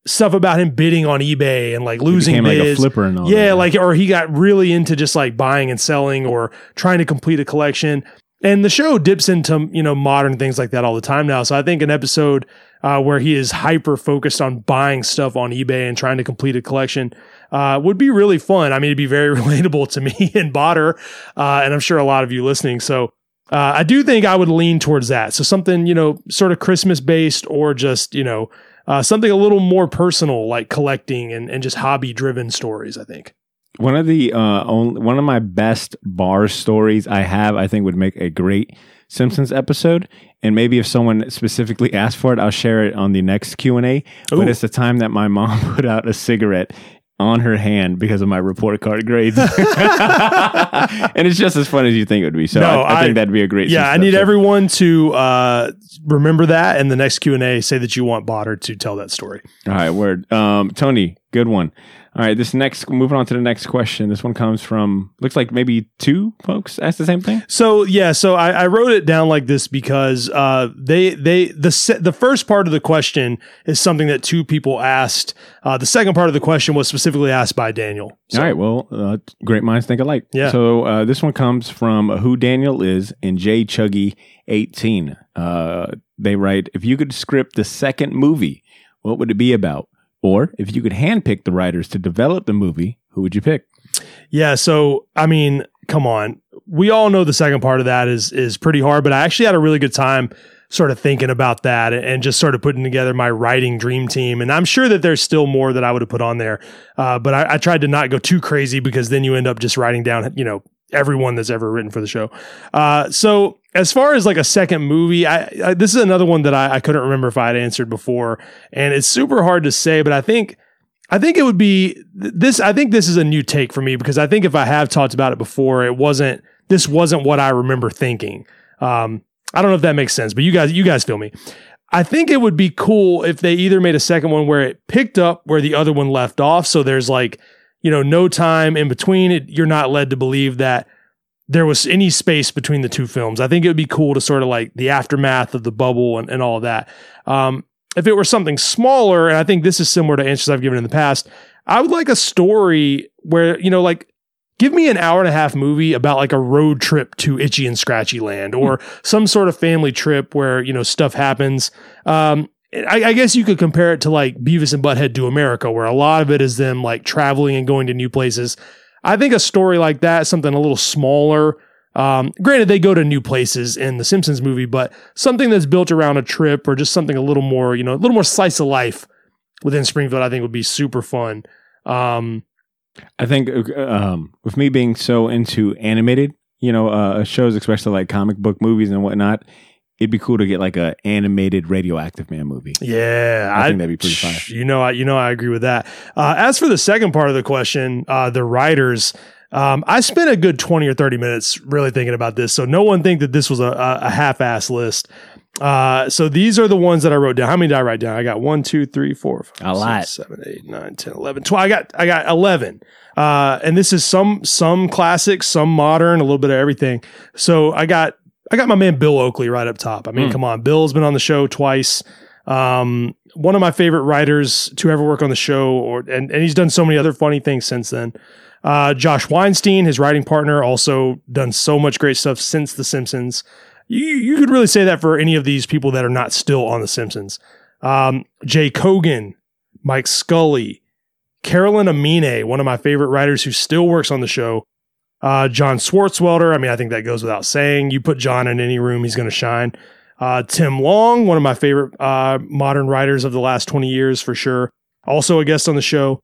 stuff about him bidding on ebay and like losing became like a flipper and all yeah that. like or he got really into just like buying and selling or trying to complete a collection. And the show dips into you know modern things like that all the time now. So i think an episode uh, where he is hyper focused on buying stuff on ebay and trying to complete a collection uh, would be really fun i mean it'd be very relatable to me and botter uh, and i'm sure a lot of you listening so uh, I do think I would lean towards that. So something, you know, sort of Christmas based or just, you know, uh, something a little more personal like collecting and, and just hobby driven stories, I think. One of the uh, only, one of my best bar stories I have, I think, would make a great Simpsons episode. And maybe if someone specifically asked for it, I'll share it on the next Q and A. But it's the time that my mom put out a cigarette on her hand because of my report card grades, and it's just as fun as you think it would be. So No, I, I I- think that'd be a great. Yeah, I need everyone to uh, remember that and the next Q&A say that you want Botter to tell that story. All right, word. Um, Tony, good one. All right, this next, moving on to the next question. This one comes from, looks like maybe two folks asked the same thing. So yeah, so I, I wrote it down like this because uh, they they the the first part of the question is something that two people asked. Uh, the second part of the question was specifically asked by Daniel. So, All right, well, uh, great minds think alike. Yeah. So uh, this one comes from Who Daniel Is and Jay Chuggy 18. Uh, they write, if you could script the second movie, what would it be about? Or if you could handpick the writers to develop the movie, who would you pick? Yeah, so I mean, come on. We all know the second part of that is is pretty hard, but I actually had a really good time sort of thinking about that and just sort of putting together my writing dream team. And I'm sure that there's still more that I would have put on there. Uh, but I, I tried to not go too crazy because then you end up just writing down, you know, everyone that's ever written for the show. Uh, so as far as like a second movie, I, I this is another one that I, I couldn't remember if I had answered before, and it's super hard to say. But I think I think it would be this. I think this is a new take for me because I think if I have talked about it before, it wasn't. This wasn't what I remember thinking. Um, I don't know if that makes sense, but you guys, you guys feel me. I think it would be cool if they either made a second one where it picked up where the other one left off. So there's like, you know, no time in between it. You're not led to believe that there was any space between the two films. I think it would be cool to sort of like the aftermath of the bubble and, and all of that. Um, if it were something smaller, and I think this is similar to answers I've given in the past, I would like a story where, you know, like give me an hour and a half movie about like a road trip to itchy and scratchy land or some sort of family trip where, you know, stuff happens. Um, I, I guess you could compare it to like Beavis and Butthead Do America, where a lot of it is them like traveling and going to new places. I think a story like that, something a little smaller. Um, granted, they go to new places in the Simpsons movie, but something that's built around a trip or just something a little more, you know, a little more slice of life within Springfield, I think would be super fun. Um, I think uh, um, with me being so into animated, you know, uh, shows, especially like comic book movies and whatnot, it'd be cool to get like a animated Radioactive Man movie. Yeah, I think that'd be pretty fun. You know, I you know I agree with that. Uh, as for the second part of the question, uh, the writers, um, I spent a good twenty or thirty minutes really thinking about this. So no one think that this was a, a, a half-ass list. Uh, so these are the ones that I wrote down. How many did I write down? I got one, two, three, four, five, A lot. six, seven, eight, nine, 10, 11, 12. I got, I got 11. Uh, and this is some, some classics, some modern, a little bit of everything. So I got, I got my man Bill Oakley right up top. I mean, Hmm. come on. Bill's been on the show twice. Um, one of my favorite writers to ever work on the show, or and, and he's done so many other funny things since then. Uh, Josh Weinstein, his writing partner, also done so much great stuff since The Simpsons. You you could really say that for any of these people that are not still on The Simpsons. Um, Jay Kogan, Mike Scully, Carolyn Omine, one of my favorite writers who still works on the show. Uh, John Swartzwelder. I mean, I think that goes without saying. You put John in any room, he's going to shine. Uh, Tim Long, one of my favorite uh, modern writers of the last 20 years for sure. Also a guest on the show.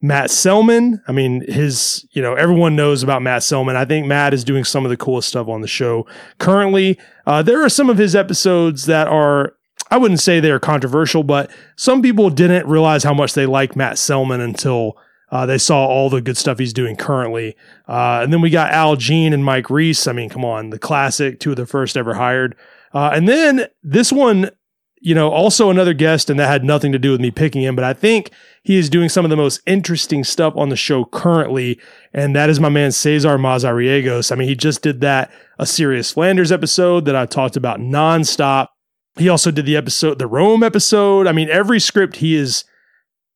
Matt Selman. I mean, his, you know, everyone knows about Matt Selman. I think Matt is doing some of the coolest stuff on the show currently. Uh, there are some of his episodes that are, I wouldn't say they're controversial, but some people didn't realize how much they like Matt Selman until uh, they saw all the good stuff he's doing currently. Uh, and then we got Al Jean and Mike Reiss. I mean, come on, the classic, two of the first ever hired. Uh, and then this one, you know, also another guest, and that had nothing to do with me picking him, but I think he is doing some of the most interesting stuff on the show currently, and that is my man Cesar Mazariegos. I mean, he just did that a Serious Flanders episode that I talked about nonstop. He also did the episode, the Rome episode. I mean, every script he is,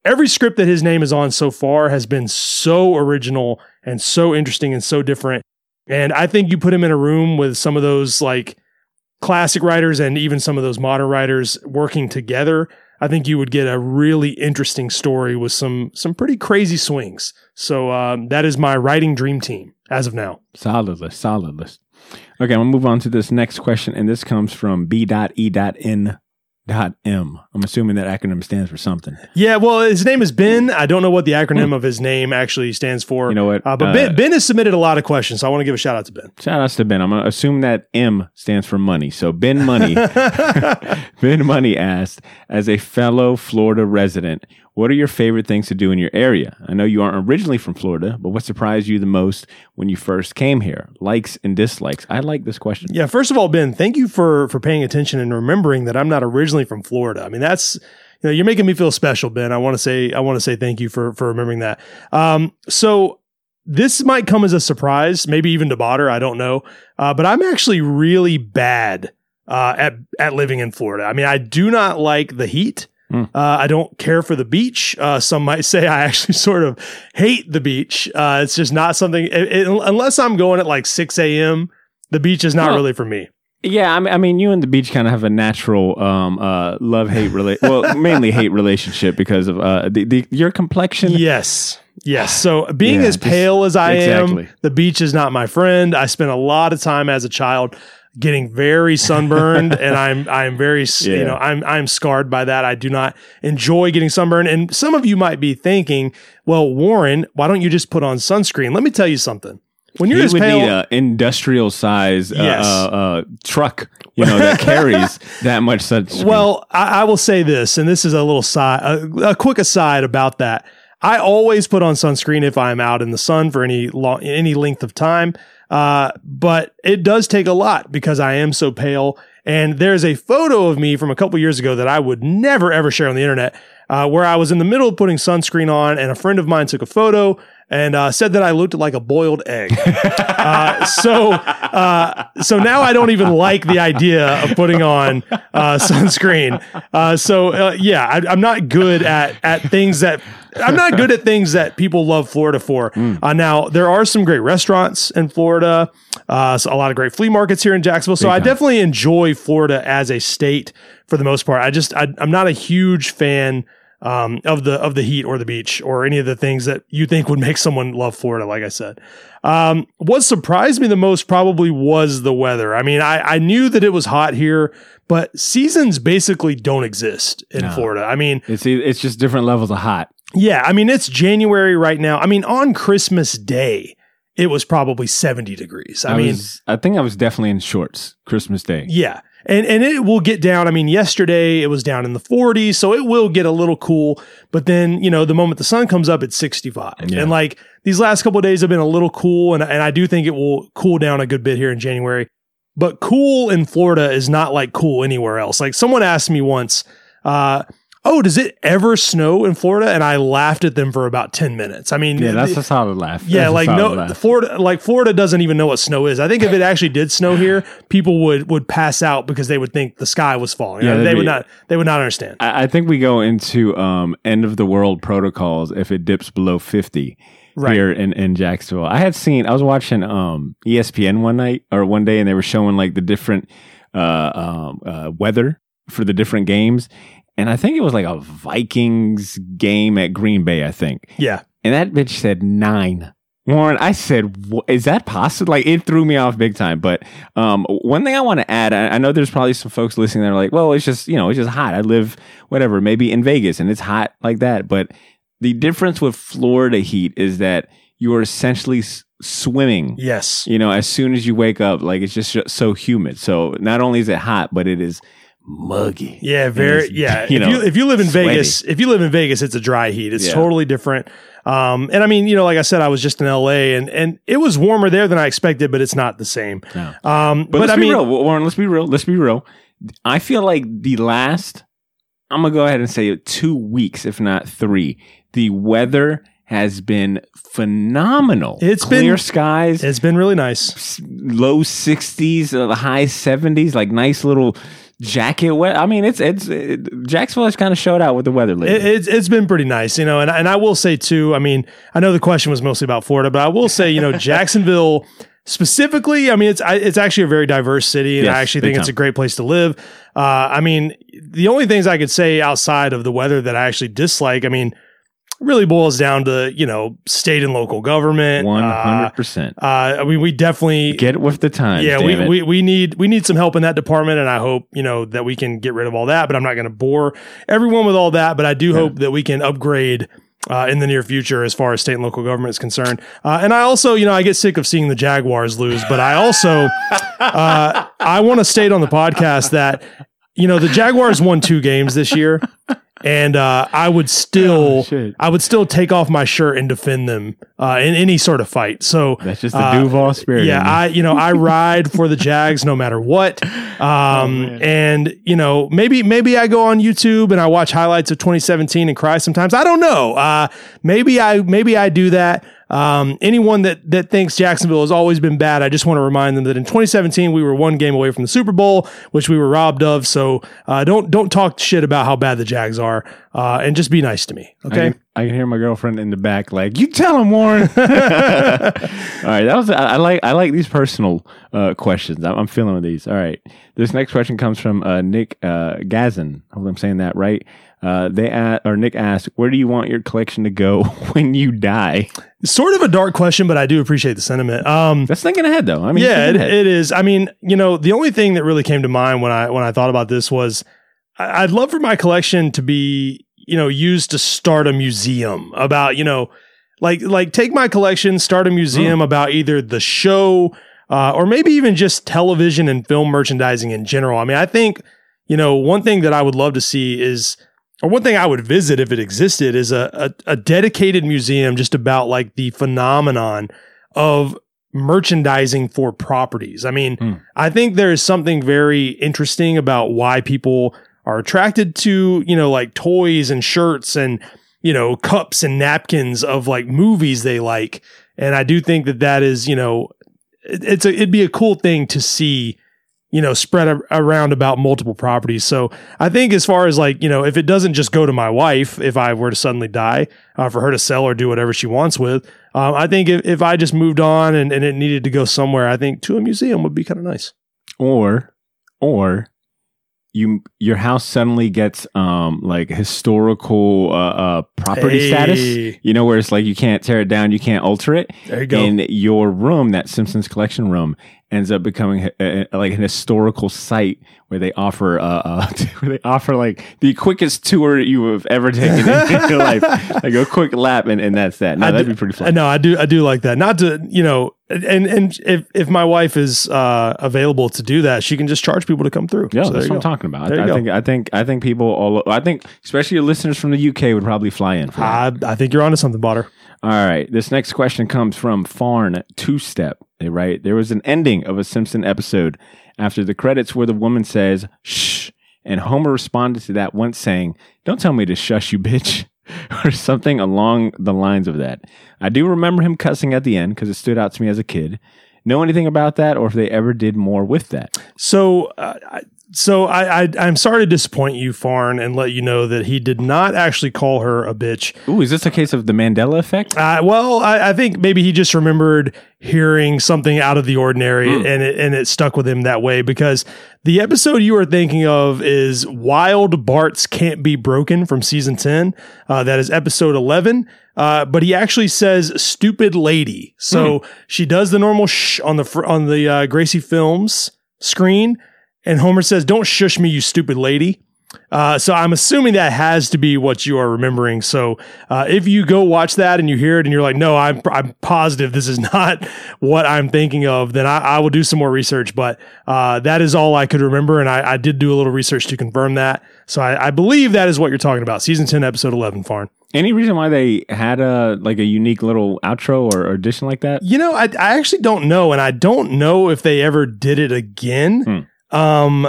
every script that his name is on so far has been so original and so interesting and so different. And I think you put him in a room with some of those like classic writers and even some of those modern writers working together, I think you would get a really interesting story with some some pretty crazy swings. So um, that is my writing dream team as of now. Solid list, solid list. Okay, I'm gonna move on to this next question, and this comes from B.E.N. Dot M. I'm assuming that acronym stands for something. Yeah, well, his name is Ben. I don't know what the acronym of his name actually stands for. You know what? Uh, but Uh, ben, ben has submitted a lot of questions, so I want to give a shout out to Ben. Shout outs to Ben. I'm gonna assume that M stands for money. So Ben Money, Ben Money asked, as a fellow Florida resident, what are your favorite things to do in your area? I know you aren't originally from Florida, but what surprised you the most when you first came here? Likes and dislikes. I like this question. Yeah, first of all, Ben, thank you for for paying attention and remembering that I'm not originally from Florida. I mean, that's you know, you're making me feel special, Ben. I want to say I want to say thank you for for remembering that. Um, so this might come as a surprise, maybe even to Botter. I don't know, uh, but I'm actually really bad uh, at at living in Florida. I mean, I do not like the heat. Uh, I don't care for the beach. Uh, some might say I actually sort of hate the beach. Uh, it's just not something, it, it- unless I'm going at like 6 a.m., the beach is not really for me. Yeah, I mean, I mean, you and the beach kind of have a natural um, uh, love hate rela- well, mainly hate relationship because of uh, the, the your complexion. Yes. Yes. So being Yeah, as pale as I exactly. am, the beach is not my friend. I spent a lot of time as a child getting very sunburned and I'm I'm very s you know I'm I'm scarred by that. I do not enjoy getting sunburned and some of you might be thinking, "Well, Warren, why don't you just put on sunscreen?" Let me tell you something. When you're you would pale need an industrial size uh, Yes. uh, uh, truck, you know, that carries that much sunscreen. Well, I, I will say this, and this is a little side, a, a quick aside about that. I always put on sunscreen if I'm out in the sun for any long, any length of time. Uh, but it does take a lot because I am so pale. And there's a photo of me from a couple years ago that I would never ever share on the internet, uh, where I was in the middle of putting sunscreen on, and a friend of mine took a photo and uh, said that I looked like a boiled egg. uh, so, uh, so now I don't even like the idea of putting on uh, sunscreen. Uh, so, uh, yeah, I, I'm not good at at things that I'm not good at things that people love Florida for. Uh, now, there are some great restaurants in Florida, uh, so a lot of great flea markets here in Jacksonville. So, I definitely enjoy Florida as a state for the most part. I just I, I'm not a huge fan um, of the of the heat or the beach or any of the things that you think would make someone love Florida. Like I said, um, what surprised me the most probably was the weather. I mean, I, I knew that it was hot here, but seasons basically don't exist in No. Florida. I mean, it's it's just different levels of hot. yeah, I mean it's January right now. I mean, on Christmas Day, it was probably seventy degrees. I, I, mean, was, I think I was definitely in shorts Christmas Day. Yeah. And and it will get down. I mean, yesterday it was down in the 40s, so it will get a little cool. But then, you know, the moment the sun comes up, it's 65. Yeah. And like these last couple of days have been a little cool, and, and I do think it will cool down a good bit here in January. but cool in Florida is not like cool anywhere else. Like someone asked me once, uh, "Oh, does it ever snow in Florida?" And I laughed at them for about ten minutes. I mean, Yeah, that's the- a solid laugh. yeah, That's like no laugh. Florida, like Florida doesn't even know what snow is. I think if it actually did snow here, people would would pass out because they would think the sky was falling. Yeah, they that'd not. They would not understand. I, I think we go into um, end of the world protocols if it dips below 50 Right. here in, in Jacksonville. I had seen, I was watching um, ESPN one night or one day and they were showing like the different uh, um, uh, weather for the different games. And I think it was like a Vikings game at Green Bay, I think. Yeah, And that bitch said nine. Warren, I said, "Wha- is that possible? Like, it threw me off big time. But um, one thing I want to add, I, I know there's probably some folks listening that are like, well, it's just, you know, it's just hot. I live, whatever, maybe in Vegas and it's hot like that. But the difference with Florida heat is that you are essentially s- swimming, yes, you know, as soon as you wake up. Like, it's just so humid. So not only is it hot, but it is muggy. yeah, very. Yeah, you if know, you if you live in sweaty. Vegas, if you live in Vegas, it's a dry heat. It's Yeah. totally different. Um, and I mean, you know, like I said, I was just in LA, and and it was warmer there than I expected, but it's not the same. No. Um, But, but, let's I be mean, real, Warren. Let's be real. Let's be real. I feel like the last, I'm gonna go ahead and say it, two weeks, if not three. The weather has been phenomenal. It's clear been- skies, it's been really nice. low 60s, uh, high 70s, like nice little jacket wet. I mean, it's it's it, Jacksonville has kind of showed out with the weather lately. It, it's it's been pretty nice, you know, and and I will say too. I mean, I know the question was mostly about Florida, but I will say, you know, Jacksonville specifically. I mean, it's I, it's actually a very diverse city, and Yes, I actually think it's a great place to live. Uh, I mean, the only things I could say outside of the weather that I actually dislike, I mean, really boils down to you know state and local government. Uh, hundred percent. uh, I mean, we definitely Get with the times. yeah, we, it. we we need we need some help in that department, and I hope you know that we can get rid of all that. But I'm not going to bore everyone with all that. But I do hope that we can upgrade. Uh, in the near future, as far as state and local government is concerned, uh, and I also, you know, I get sick of seeing the Jaguars lose, but I also, uh, I want to state on the podcast that, you know, the Jaguars won two games this year, and uh, I would still, Oh. I would still take off my shirt and defend them uh, in any sort of fight. So That's just the uh, Duval spirit. yeah. I you know I ride for the Jags no matter what. Um, and you know maybe maybe I go on YouTube and I watch highlights of 2017 and cry sometimes. I don't know. Uh, maybe I maybe I do that. Um, anyone that that thinks Jacksonville has always been bad, I just want to remind them that in 2017 we were one game away from the Super Bowl, which we were robbed of. So uh, don't don't talk shit about how bad the Jags are, uh, and just be nice to me. I Okay. can, I can hear my girlfriend in the back, like, "You tell him, Warren." All right, that was. I, I like. I like these personal uh, questions. I'm, I'm feeling with these. All right, this next question comes from uh, Nick uh, Gazin. I hope I'm saying that right. Uh, they a or Nick asked, "Where do you want your collection to go when you die?" Sort of a dark question, but I do appreciate the sentiment. Um, That's thinking ahead, though. I mean, yeah, it, it is. I mean, you know, the only thing that really came to mind when I when I thought about this was I- I'd love for my collection to be, you know, used to start a museum about, you know, like like take my collection, start a museum about either the show uh, or maybe even just television and film merchandising in general. I mean, I think, you know, one thing that I would love to see is or one thing I would visit if it existed is a, a, a dedicated museum just about like the phenomenon of merchandising for properties. I mean, Hmm. I think there is something very interesting about why people are attracted to, you know, like toys and shirts and, you know, cups and napkins of like movies they like. And I do think that that is, you know, it- it's a, it'd be a cool thing to see, you know, spread a, around about multiple properties. So I think as far as like, you know, if it doesn't just go to my wife, if I were to suddenly die, uh, for her to sell or do whatever she wants with, um, I think if, if I just moved on and, and it needed to go somewhere, I think to a museum would be kind of nice. or or you your house suddenly gets um like historical uh, uh property Hey. status you know where it's like you can't tear it down you can't alter it There you go. in your room that simpsons collection room ends up becoming a, a- like an historical site where they offer uh, uh where they offer like the quickest tour you have ever taken in your life like a quick lap and, and that's that no I that'd do- be pretty fun No, I do. I do like that. Not to you know, and and if if my wife is uh, available to do that, she can just charge people to come through. Yeah, So that's what I'm talking about. There I, I think I think I think people all I think especially your listeners from the UK would probably fly in for. I, I think you're onto something, Botter. All right. This next question comes from Farn Two Step. They write, there was an ending of a Simpson episode after the credits where the woman says, shh. And Homer responded to that once saying, don't tell me to shush you, bitch. or something along the lines of that. I do remember him cussing at the end because it stood out to me as a kid. Know anything about that or if they ever did more with that? So, uh, so I, I I'm sorry to disappoint you, Farn, and let you know that he did not actually call her a bitch. Ooh, is this a case of the Mandela effect? Uh, well, I, I think maybe he just remembered hearing something out of the ordinary, and it and it stuck with him that way because the episode you are thinking of is "Wild Barts Can't Be Broken" from season ten. Uh, that is episode eleven. Uh, but he actually says "stupid lady," so she does the normal shh on the fr- on the uh, Gracie Films screen, and Homer says, "Don't shush me, you stupid lady." Uh, so I'm assuming that has to be what you are remembering. So uh, if you go watch that and you hear it and you're like, no, I'm I'm positive this is not what I'm thinking of, then I, I will do some more research. But uh, that is all I could remember, and I, I did do a little research to confirm that. So I, I believe that is what you're talking about. Season ten, episode eleven, Farn. Any reason why they had a like a unique little outro or addition like that? You know, I, I actually don't know, and I don't know if they ever did it again. Um,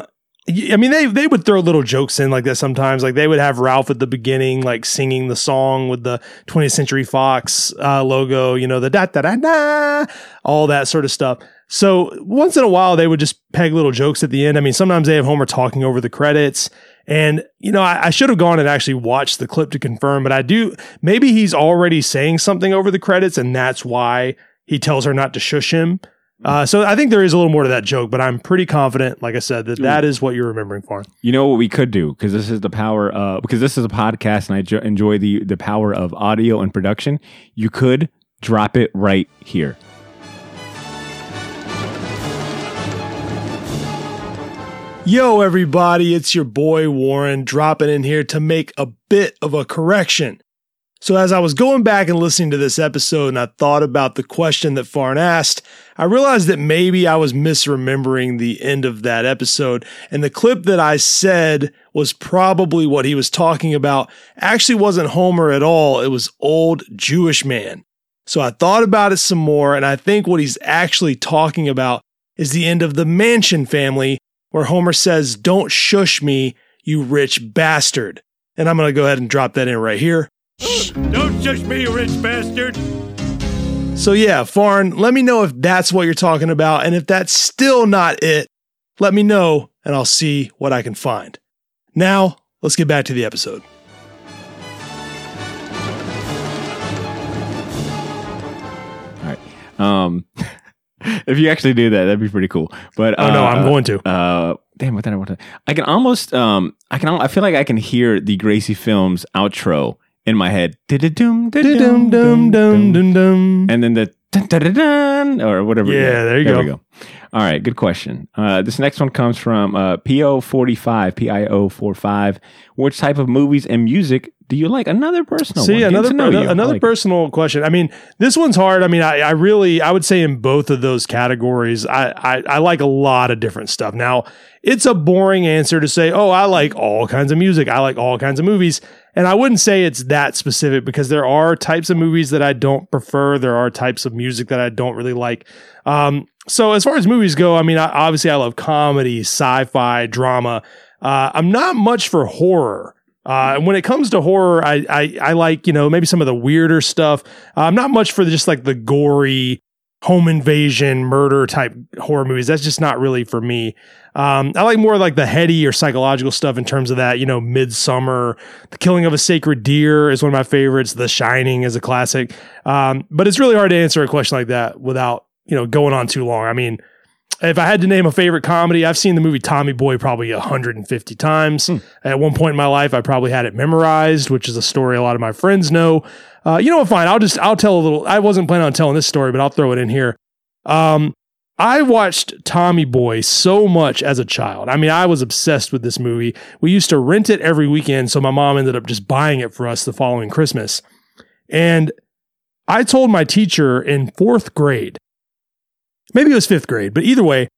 I mean, they they would throw little jokes in like that sometimes. Like they would have Ralph at the beginning, like singing the song with the 20th Century Fox uh, logo. You know, the da da da da, all that sort of stuff. So once in a while, they would just peg little jokes at the end. I mean, sometimes they have Homer talking over the credits. And, you know, I, I should have gone and actually watched the clip to confirm, but I do. Maybe he's already saying something over the credits, and that's why he tells her not to shush him. Uh, so I think there is a little more to that joke, but I'm pretty confident, like I said, that that is what you're remembering for. You know what we could do because this is the power. Uh, because this is a podcast and I jo- enjoy the the power of audio and production. You could drop it right here. Yo, everybody, it's your boy Warren dropping in here to make a bit of a correction. So, as I was going back and listening to this episode and I thought about the question that Farn asked, I realized that maybe I was misremembering the end of that episode. And the clip that I said was probably what he was talking about actually wasn't Homer at all. It was old Jewish man. So I thought about it some more, and I think what he's actually talking about is the end of the Mansion family, where Homer says, Don't shush me, you rich bastard. And I'm going to go ahead and drop that in right here. Don't me, you rich bastard. So, yeah, Farn, let me know if that's what you're talking about. And if that's still not it, let me know and I'll see what I can find. Now, let's get back to the episode. All right. Um, if you actually do that, that'd be pretty cool. But Oh, no, I'm uh, going to. Uh, damn, what did I want to? I can almost. Um, I can. I feel like I can hear the Gracie Films outro in my head. And then the or whatever. Yeah, there you we go. go. All right, good question. Uh, this next one comes from uh, PO45, PIO45. Which type of movies and music do you like? Another personal See, another to know you. I another like personal question. I mean, this one's hard. I mean, I, I really I would say in both of those categories, I, I I like a lot of different stuff. Now, it's a boring answer to say, oh, I like all kinds of music. I like all kinds of movies. And I wouldn't say it's that specific because there are types of movies that I don't prefer. There are types of music that I don't really like. Um, so as far as movies go, I mean, I, obviously I love comedy, sci-fi, drama. Uh, I'm not much for horror. Uh, and when it comes to horror, I, I I like you know maybe some of the weirder stuff. Uh, I'm not much for just like the gory home invasion murder type horror movies. That's just not really for me. Um, I like more like the heady or psychological stuff in terms of that. You know, Midsommar, The Killing of a Sacred Deer is one of my favorites. The Shining is a classic. Um, but it's really hard to answer a question like that without you know going on too long. I mean, if I had to name a favorite comedy, I've seen the movie Tommy Boy probably 150 times. At one point in my life, I probably had it memorized, which is a story a lot of my friends know. Uh, you know what? Fine. I'll just, I'll tell a little. I wasn't planning on telling this story, but I'll throw it in here. Um, I watched Tommy Boy so much as a child. I mean, I was obsessed with this movie. We used to rent it every weekend. So my mom ended up just buying it for us the following Christmas. And I told my teacher in fourth grade, maybe it was fifth grade, but either way,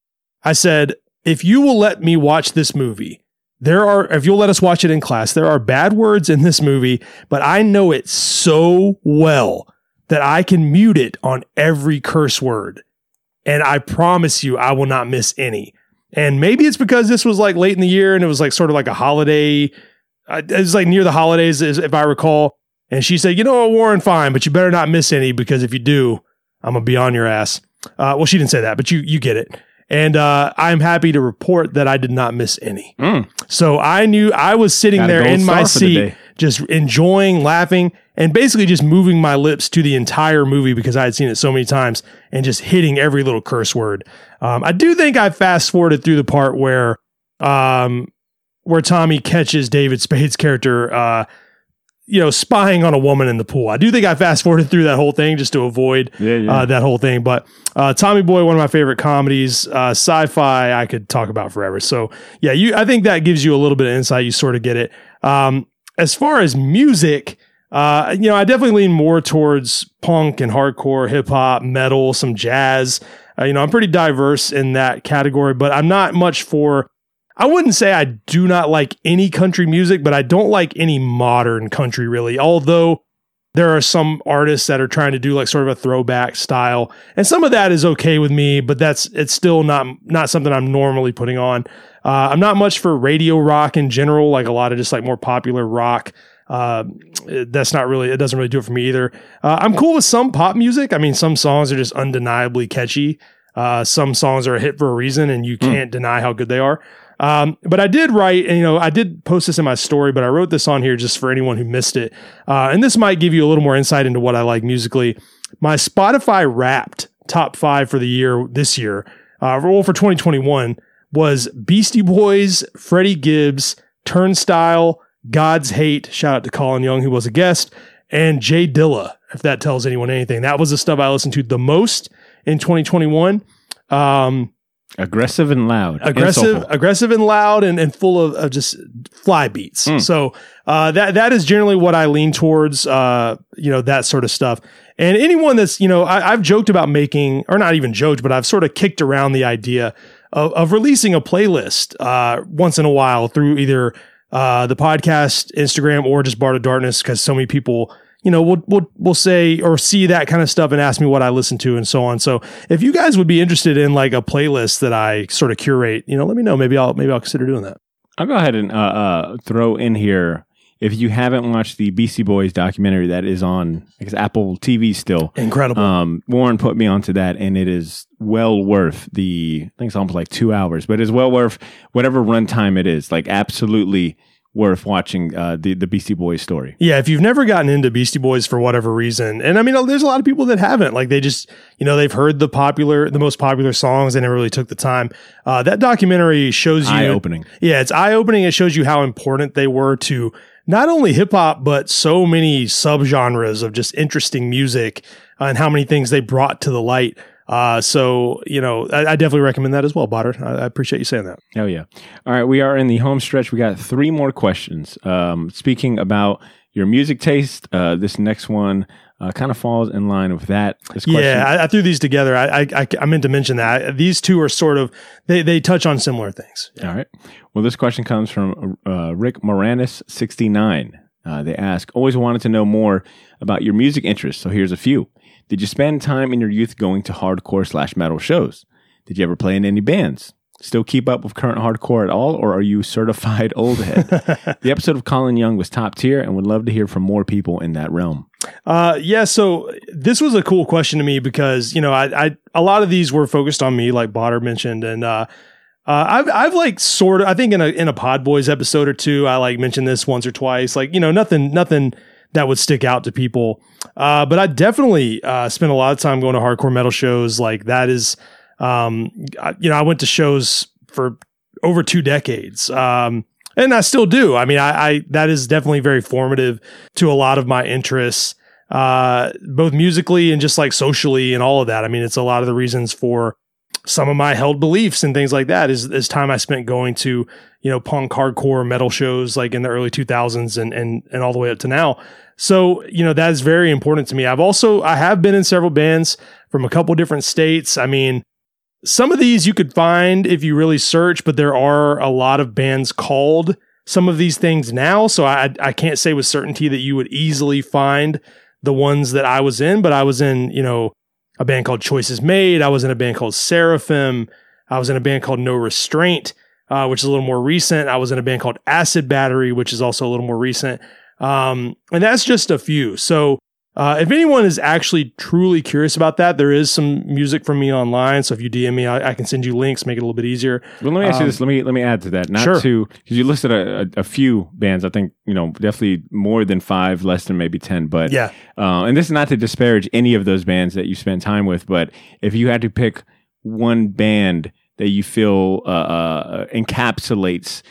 I said, if you will let me watch this movie, there are, if you'll let us watch it in class, there are bad words in this movie, but I know it so well that I can mute it on every curse word. And I promise you, I will not miss any. And maybe it's because this was like late in the year and it was like sort of like a holiday. uh, It was like near the holidays, if I recall. And she said, "You know what, Warren, fine, but you better not miss any because if you do, I'm gonna be on your ass." Uh, well, she didn't say that, but you you get it. And uh, I'm happy to report that I did not miss any. Mm. So I knew I was sitting Got there in my seat. Just enjoying, laughing, and basically just moving my lips to the entire movie because I had seen it so many times and just hitting every little curse word. Um, I do think I fast forwarded through the part where, um, where Tommy catches David Spade's character, uh, you know, spying on a woman in the pool. I do think I fast forwarded through that whole thing just to avoid Yeah, yeah. uh, that whole thing. But uh, Tommy Boy, one of my favorite comedies, uh, sci-fi, I could talk about forever. So yeah, you, I think that gives you a little bit of insight. You sort of get it. Um, as far as music, uh, you know, I definitely lean more towards punk and hardcore, hip hop, metal, some jazz. Uh, you know, I'm pretty diverse in that category, but I'm not much for. I wouldn't say I do not like any country music, but I don't like any modern country really. Although there are some artists that are trying to do like sort of a throwback style, and some of that is okay with me, but that's it's still not not something I'm normally putting on. Uh, I'm not much for radio rock in general, like a lot of just like more popular rock. Uh, that's not really it doesn't really do it for me either. Uh, I'm cool with some pop music. I mean, some songs are just undeniably catchy. Uh, some songs are a hit for a reason, and you can't deny how good they are. Um, but I did write, and you know, I did post this in my story, but I wrote this on here just for anyone who missed it. Uh, and this might give you a little more insight into what I like musically. My Spotify Wrapped top five for the year this year, uh, well, for 2021 was Beastie Boys, Freddie Gibbs, Turnstile, God's Hate. Shout out to Colin Young, who was a guest, and Jay Dilla. If that tells anyone anything, that was the stuff I listened to the most in 2021. Um, Aggressive and loud. aggressive, Insultful. aggressive and loud, and, and full of, of just fly beats. Mm. So uh, that that is generally what I lean towards. Uh, you know that sort of stuff. And anyone that's you know I, I've joked about making, or not even joked, but I've sort of kicked around the idea of, of releasing a playlist uh, once in a while through either uh, the podcast, Instagram, or just Bart of Darkness, because so many people you know, we'll, we'll, we'll say or see that kind of stuff and ask me what I listen to and so on. So if you guys would be interested in like a playlist that I sort of curate, you know, let me know. Maybe I'll, maybe I'll consider doing that. I'll go ahead and uh, uh, throw in here. If you haven't watched the Beastie Boys documentary that is on I guess, Apple TV still, Incredible. um, Warren put me onto that, and it is well worth the. I think it's almost like two hours, but it's well worth whatever runtime it is. Like absolutely worth watching uh, the the Beastie Boys story. yeah. If you've never gotten into Beastie Boys for whatever reason, and I mean, there's a lot of people that haven't, like they just, you know, they've heard the popular, the most popular songs. They never really took the time. Uh, that documentary shows you Eye opening. Yeah, it's eye opening. It shows you how important they were to not only hip hop, but so many subgenres of just interesting music uh, and how many things they brought to the light. Uh, so, you know, I, I definitely recommend that as well, Botter. I, I appreciate you saying that. Oh yeah. All right, we are in the home stretch. We got three more questions. Um, speaking about your music taste, uh, this next one uh, kind of falls in line with that. This Yeah, I, I threw these together. I, I, I, I meant to mention that these two are sort of, they, they touch on similar things. All right. Well, this question comes from uh, Rick Moranis, 69. Uh, they ask, always wanted to know more about your music interests. So here's a few. Did you spend time in your youth going to hardcore slash metal shows? Did you ever play in any bands? Still keep up with current hardcore at all, or are you certified old head? the episode of Colin Young was top tier and would love to hear from more people in that realm. Uh, yeah. So this was a cool question to me because you know I, I a lot of these were focused on me, like Botter mentioned, and uh, uh, I've I've like sort of I think in a in a Pod Boys episode or two I like mentioned this once or twice, like you know nothing nothing that would stick out to people. Uh, but I definitely uh, spent a lot of time going to hardcore metal shows. Like that is, um, I, you know, I went to shows for over two decades. Um, and I still do. I mean, I, I that is definitely very formative to a lot of my interests, uh, both musically and just like socially and all of that. I mean, it's a lot of the reasons for some of my held beliefs and things like that is is time I spent going to you know punk hardcore metal shows like in the early 2000s and and and all the way up to now. So you know that is very important to me. I've also I have been in several bands from a couple different states. I mean, some of these you could find if you really search, but there are a lot of bands called some of these things now. So I I can't say with certainty that you would easily find the ones that I was in, but I was in you know a band called Choices Made. I was in a band called Seraphim. I was in a band called No Restraint, uh, which is a little more recent. I was in a band called Acid Battery, which is also a little more recent. Um, and that's just a few. So uh, if anyone is actually truly curious about that, there is some music from me online. So if you DM me, I, I can send you links, make it a little bit easier. Well, let me ask you Um, this. Let me let me add to that. Not Sure. to because you listed a, a, a few bands. I think you know definitely more than five, less than maybe ten. But Yeah. uh, and this is not to disparage any of those bands that you spent time with. But if you had to pick one band that you feel uh, uh, encapsulates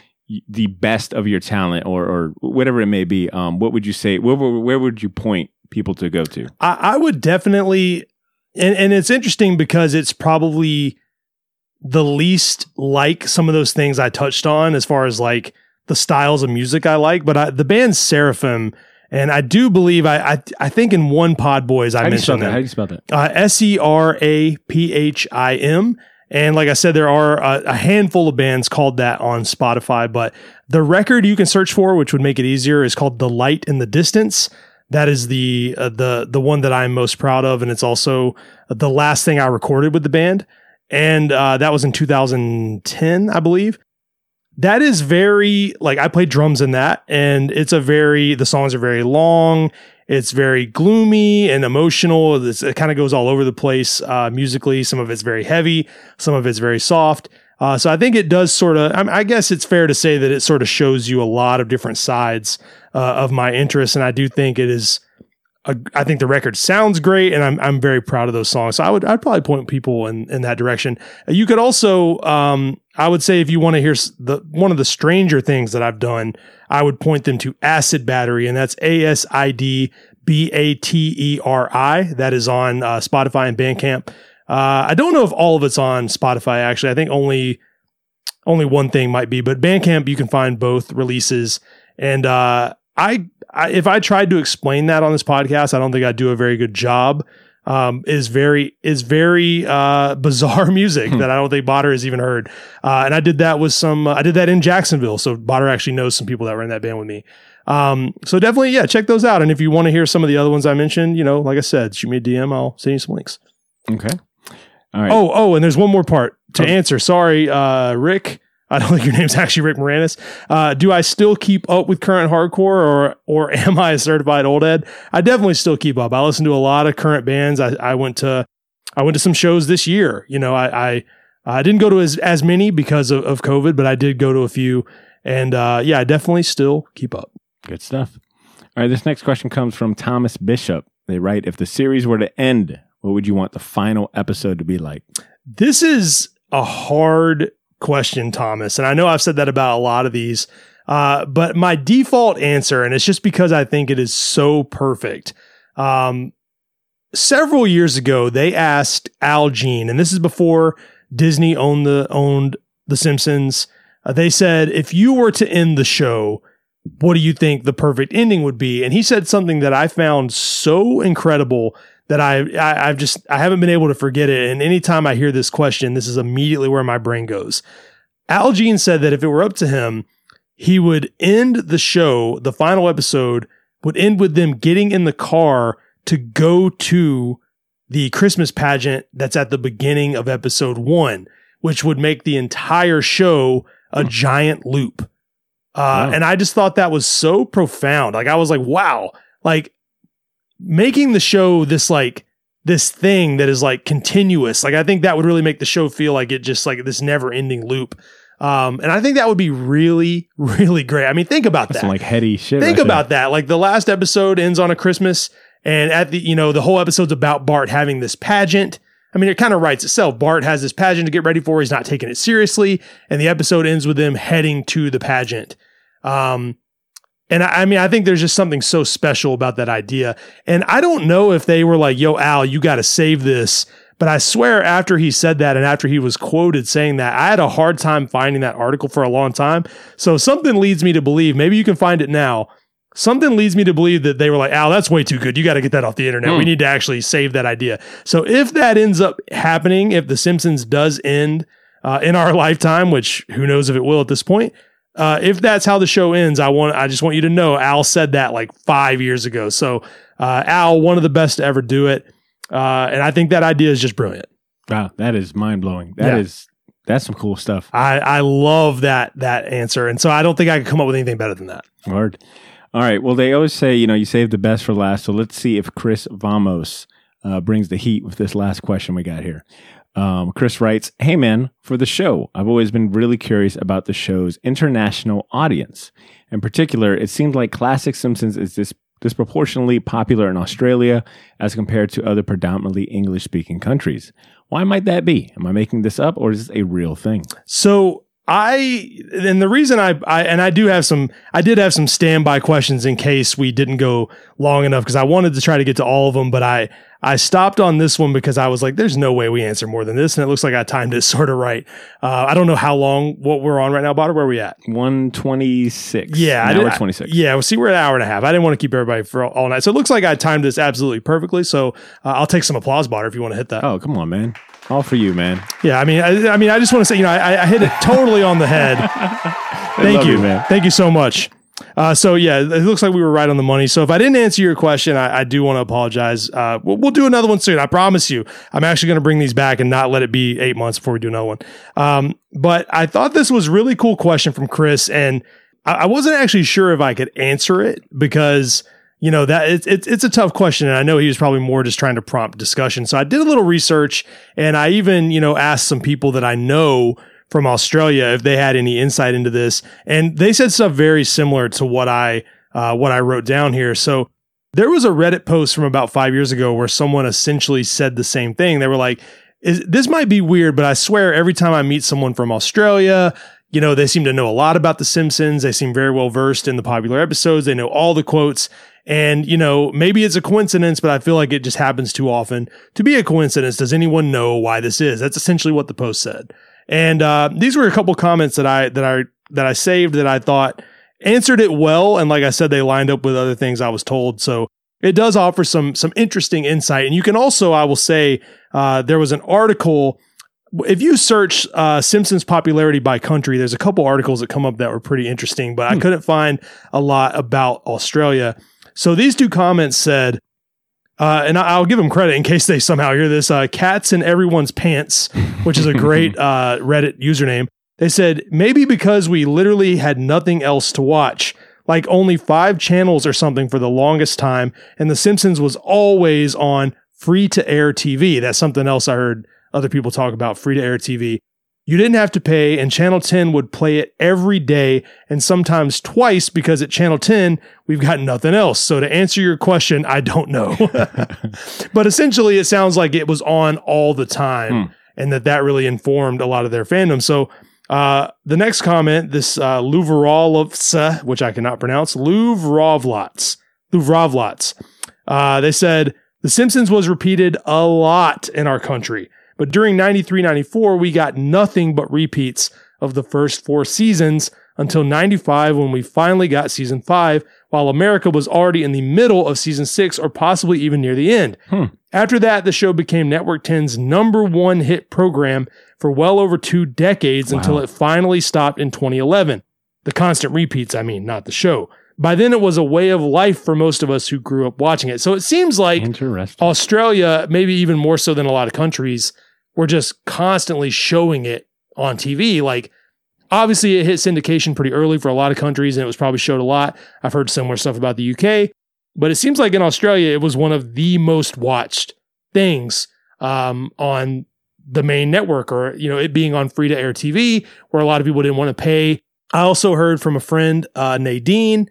the best of your talent, or or whatever it may be, um, what would you say? Where, where, where would you point people to go to? I, I would definitely, and, and it's interesting because it's probably the least like some of those things I touched on as far as like the styles of music I like. But I, the band Seraphim, and I do believe I I, I think in one Pod Boys I How do you spell mentioned that? How do you spell that? Uh, S E R A P H I M. And like I said, there are a, a handful of bands called that on Spotify. But the record you can search for, which would make it easier, is called "The Light in the Distance." That is the uh, the the one that I'm most proud of, and it's also the last thing I recorded with the band. And uh, that was in 2010, I believe. That is very like I played drums in that, and it's a very the songs are very long. It's very gloomy and emotional. It's, it kind of goes all over the place uh, musically. Some of it's very heavy, some of it's very soft. Uh, so I think it does sort of. I, I guess it's fair to say that it sort of shows you a lot of different sides uh, of my interests, and I do think it is. A, I think the record sounds great, and I'm I'm very proud of those songs. So I would I'd probably point people in in that direction. You could also, um, I would say, if you want to hear the one of the stranger things that I've done, I would point them to Acid Battery, and that's A S I D B A T E R I. That is on uh, Spotify and Bandcamp. Uh, I don't know if all of it's on Spotify. Actually, I think only only one thing might be, but Bandcamp you can find both releases. And uh, I, I, if I tried to explain that on this podcast, I don't think I'd do a very good job. Um, is very is very uh, bizarre music that I don't think Botter has even heard. Uh, and I did that with some. I did that in Jacksonville, so Botter actually knows some people that were in that band with me. Um, so definitely, yeah, check those out. And if you want to hear some of the other ones I mentioned, you know, like I said, shoot me a DM. I'll send you some links. Okay. All right. Oh, oh, and there's one more part to Oh. answer. Sorry, uh, Rick. I don't think your name's actually Rick Moranis. Uh, do I still keep up with current hardcore, or or am I a certified old head? I definitely still keep up. I listen to a lot of current bands. I, I went to I went to some shows this year. You know, I I, I didn't go to as as many because of, of COVID, but I did go to a few. And uh, yeah, I definitely still keep up. Good stuff. All right, this next question comes from Thomas Bishop. They write If the series were to end, what would you want the final episode to be like? This is a hard question, Thomas. And I know I've said that about a lot of these, uh, but my default answer, and it's just because I think it is so perfect. Um, several years ago, they asked Al Jean, and this is before Disney owned the owned The Simpsons. Uh, they said, if you were to end the show, what do you think the perfect ending would be? And he said something that I found so incredible that I, I I've just I haven't been able to forget it. And anytime I hear this question, this is immediately where my brain goes. Al Jean said that if it were up to him, he would end the show, the final episode would end with them getting in the car to go to the Christmas pageant that's at the beginning of episode one, which would make the entire show a giant loop. Uh, Wow. And I just thought that was so profound. Like I was like, wow, like making the show this like this thing that is like continuous. Like I think that would really make the show feel like it just like this never ending loop. Um, and I think that would be really, really great. I mean, think about That's that. some like heady shit. Think right there. about that. Like the last episode ends on a Christmas, and at the you know the whole episode's about Bart having this pageant. I mean, it kind of writes itself. Bart has this pageant to get ready for. He's not taking it seriously, and the episode ends with them heading to the pageant. Um, and I, I mean, I think there's just something so special about that idea. And I don't know if they were like, "Yo, Al, you got to save this." But I swear, after he said that, and after he was quoted saying that, I had a hard time finding that article for a long time. So something leads me to believe. Maybe you can find it now something leads me to believe that they were like, Al, that's way too good. You got to get that off the internet. Hmm. We need to actually save that idea. So if that ends up happening, if The Simpsons does end uh, in our lifetime, which who knows if it will at this point, uh, if that's how the show ends, I want I just want you to know Al said that like five years ago. So uh, Al, one of the best to ever do it. Uh, and I think that idea is just brilliant. Wow, that is mind blowing. That Yeah. is that's some cool stuff. I, I love that that answer. And so I don't think I could come up with anything better than that. Word. All right. Well, they always say, you know, you save the best for last. So let's see if Chris Vamos uh, brings the heat with this last question we got here. Um, Chris writes, Hey, man, for the show, I've always been really curious about the show's international audience. In particular, it seems like Classic Simpsons is dis- disproportionately popular in Australia as compared to other predominantly English speaking countries. Why might that be? Am I making this up or is this a real thing? So I and the reason I, I and I do have some I did have some standby questions in case we didn't go long enough because I wanted to try to get to all of them, but I I stopped on this one because I was like, there's no way we answer more than this, and it looks like I timed it sort of right. Uh, I don't know how long what we're on right now, Botter. Where are we at? 126. Yeah, Now I did, we're 26. Yeah, well, see, we're an hour and a half. I didn't want to keep everybody for all, all night, so it looks like I timed this absolutely perfectly. So uh, I'll take some applause, Botter, if you want to hit that. Oh, come on, man. All for you, man. Yeah, I mean, I, I mean, I just want to say, you know, I, I hit it totally on the head. Thank you, you, man. Thank you so much. Uh, so yeah, it looks like we were right on the money. So if I didn't answer your question, I, I do want to apologize. Uh, we'll, we'll do another one soon. I promise you. I'm actually going to bring these back and not let it be eight months before we do another one. Um, but I thought this was really cool question from Chris, and I, I wasn't actually sure if I could answer it because you know that it's it's it's a tough question, and I know he was probably more just trying to prompt discussion. So I did a little research, and I even you know asked some people that I know from Australia if they had any insight into this, and they said stuff very similar to what I uh, what I wrote down here. So there was a Reddit post from about five years ago where someone essentially said the same thing. They were like, is, "This might be weird, but I swear every time I meet someone from Australia." You know, they seem to know a lot about The Simpsons. They seem very well versed in the popular episodes. They know all the quotes. And, you know, maybe it's a coincidence, but I feel like it just happens too often to be a coincidence. Does anyone know why this is? That's essentially what the post said. And uh, these were a couple comments that I that I that I saved that I thought answered it well. And like I said, they lined up with other things I was told. So it does offer some some interesting insight. And you can also, I will say, uh, there was an article. If you search uh, Simpsons popularity by country, there's a couple articles that come up that were pretty interesting, but I couldn't find a lot about Australia. So these two comments said, uh, and I'll give them credit in case they somehow hear this. Uh, Cats in everyone's pants, which is a great uh, Reddit username. They said maybe because we literally had nothing else to watch, like only five channels or something for the longest time, and The Simpsons was always on free to air TV. That's something else I heard other people talk about free to air TV. You didn't have to pay, and Channel 10 would play it every day and sometimes twice because at Channel 10, we've got nothing else. So, to answer your question, I don't know. but essentially, it sounds like it was on all the time and that that really informed a lot of their fandom. So, uh, the next comment, this uh, Luvrovlovtsa, which I cannot pronounce, Luvrovlots, Luvrovlots, uh, they said, The Simpsons was repeated a lot in our country. But during 93 94, we got nothing but repeats of the first four seasons until 95 when we finally got season five, while America was already in the middle of season six or possibly even near the end. Hmm. After that, the show became Network 10's number one hit program for well over two decades until it finally stopped in 2011. The constant repeats, I mean, not the show. By then, it was a way of life for most of us who grew up watching it. So it seems like Australia, maybe even more so than a lot of countries, were just constantly showing it on TV. Like, obviously, it hit syndication pretty early for a lot of countries, and it was probably showed a lot. I've heard similar stuff about the UK, but it seems like in Australia, it was one of the most watched things um, on the main network, or you know, it being on free to air TV, where a lot of people didn't want to pay. I also heard from a friend, uh, Nadine,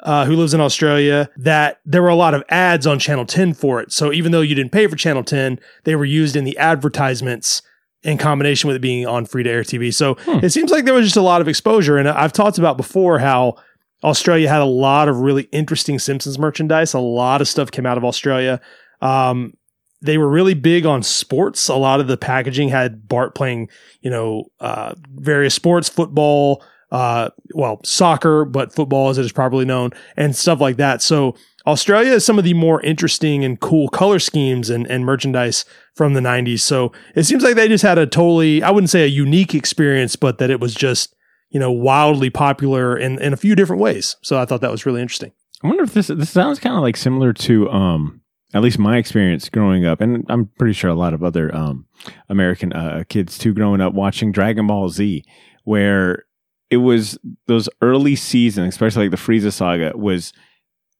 uh, who lives in Australia, that there were a lot of ads on Channel 10 for it. So even though you didn't pay for Channel 10, they were used in the advertisements in combination with it being on free to air TV. So it seems like there was just a lot of exposure. And I've talked about before how Australia had a lot of really interesting Simpsons merchandise. A lot of stuff came out of Australia. Um, they were really big on sports. A lot of the packaging had Bart playing, you know, uh, various sports, football, uh, well, soccer, but football as it is properly known, and stuff like that. So Australia is some of the more interesting and cool color schemes and, and merchandise from the 90s. So it seems like they just had a totally, I wouldn't say a unique experience, but that it was just, you know, wildly popular in, in a few different ways. So I thought that was really interesting. I wonder if this this sounds kind of like similar to um at least my experience growing up, and I'm pretty sure a lot of other um, American uh, kids too, growing up watching Dragon Ball Z, where it was those early seasons, especially like the Frieza saga, was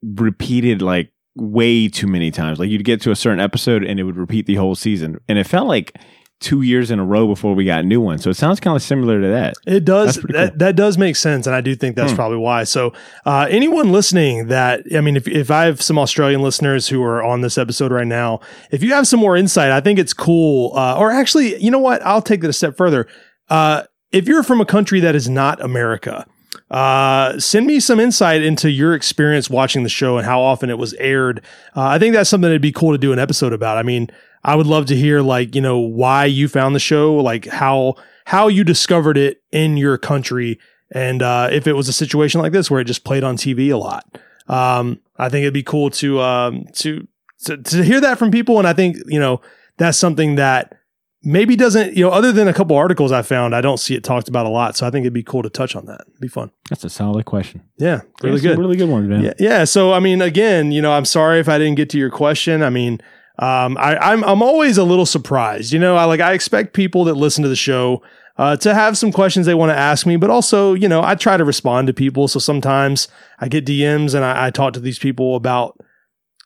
repeated like way too many times. Like you'd get to a certain episode and it would repeat the whole season, and it felt like two years in a row before we got a new one. So it sounds kind of similar to that. It does. That, cool. that does make sense, and I do think that's Hmm. probably why. So, uh, anyone listening, that I mean, if if I have some Australian listeners who are on this episode right now, if you have some more insight, I think it's cool. Uh, or actually, you know what? I'll take it a step further. Uh, if you're from a country that is not America. Uh, send me some insight into your experience watching the show and how often it was aired. Uh, I think that's something that'd be cool to do an episode about. I mean, I would love to hear like, you know, why you found the show, like how how you discovered it in your country and uh, if it was a situation like this where it just played on TV a lot. Um, I think it'd be cool to um to, to to hear that from people and I think, you know, that's something that maybe doesn't, you know, other than a couple articles I found, I don't see it talked about a lot. So I think it'd be cool to touch on that. It'd be fun. That's a solid question. Yeah, really good. really good ones, man. Yeah, yeah. So I mean, again, you know, I'm sorry if I didn't get to your question. I mean, um, I, I'm I'm always a little surprised. You know, I like I expect people that listen to the show uh, to have some questions they want to ask me, but also, you know, I try to respond to people. So sometimes I get DMs and I, I talk to these people about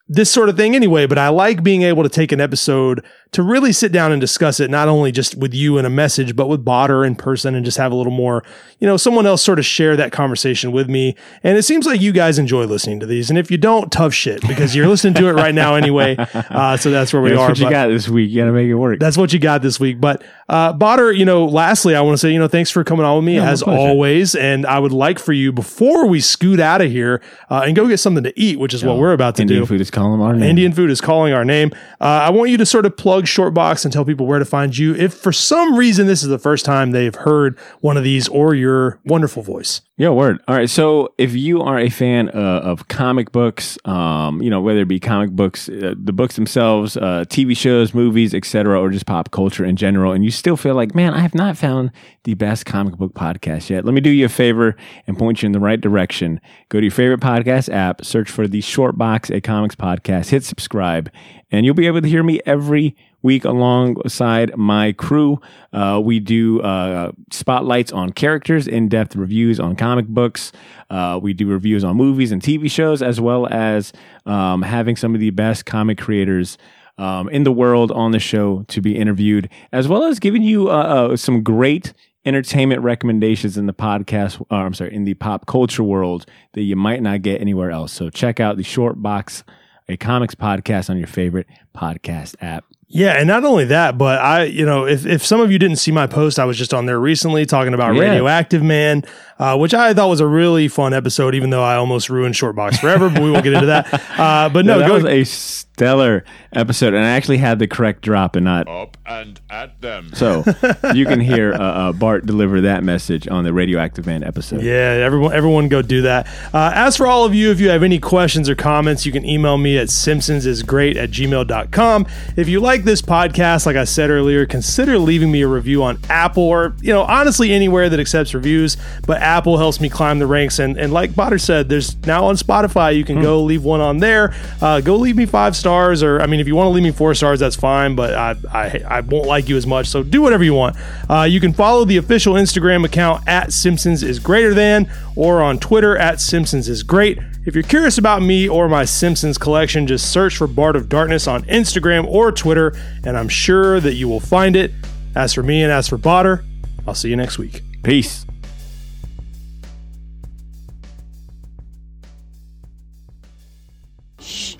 this sort of thing anyway. But I like being able to take an episode to really sit down and discuss it, not only just with you in a message, but with Botter in person and just have a little more, you know, someone else sort of share that conversation with me. And it seems like you guys enjoy listening to these. And if you don't, tough shit because you're listening to it right now anyway. Uh, so that's where we That's are. what you got this week. You got to make it work. that's what you got this week. But uh, Botter, you know, lastly, I want to say, you know, thanks for coming on with me Yeah, as always. And I would like for you before we scoot out of here uh, and go get something to eat, which is what we're about to Indian do. Indian food is calling our name. Indian food is calling our name. Uh, I want you to sort of plug Shortbox and tell people where to find you. If for some reason this is the first time they've heard one of these or your wonderful voice. Yeah, word. All right. So if you are a fan uh, of comic books, um, you know, whether it be comic books, uh, the books themselves, uh, TV shows, movies, etc., or just pop culture in general, and you still feel like, man, I have not found the best comic book podcast yet, let me do you a favor and point you in the right direction. Go to your favorite podcast app, search for the Short Box, a comics podcast, hit subscribe, and you'll be able to hear me every week alongside my crew. Uh, we do uh, spotlights on characters, in depth reviews on comic books. Uh, we do reviews on movies and TV shows, as well as um, having some of the best comic creators. Um, in the world on the show to be interviewed, as well as giving you uh, uh, some great entertainment recommendations in the podcast, uh, I'm sorry, in the pop culture world that you might not get anywhere else. So check out the Short Box, a comics podcast on your favorite podcast app. Yeah, and not only that, but I, you know, if, if some of you didn't see my post, I was just on there recently talking about Yeah. Radioactive Man, uh, which I thought was a really fun episode, even though I almost ruined Shortbox forever, but we won't get into that. Uh, but no, that go, was a stellar episode, and I actually had the correct drop and not. Up and at them. So you can hear uh, uh, Bart deliver that message on the Radioactive Man episode. Yeah, everyone, everyone go do that. Uh, as for all of you, if you have any questions or comments, you can email me at simpsonsisgreat at gmail.com. If you like this podcast, like I said earlier, consider leaving me a review on Apple or, you know, honestly, anywhere that accepts reviews. But Apple helps me climb the ranks. And, and like Botter said, there's now on Spotify, you can go leave one on there. Uh, go leave me five stars. Or, I mean, if you want to leave me four stars, that's fine, but I, I, I won't like you as much. So do whatever you want. Uh, you can follow the official Instagram account at Simpsons is greater than or on Twitter at Simpsons is great. If you're curious about me or my Simpsons collection, just search for Bart of Darkness on Instagram or Twitter, and I'm sure that you will find it. As for me and as for Botter, I'll see you next week. Peace.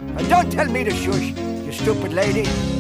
And don't tell me to shush, you stupid lady.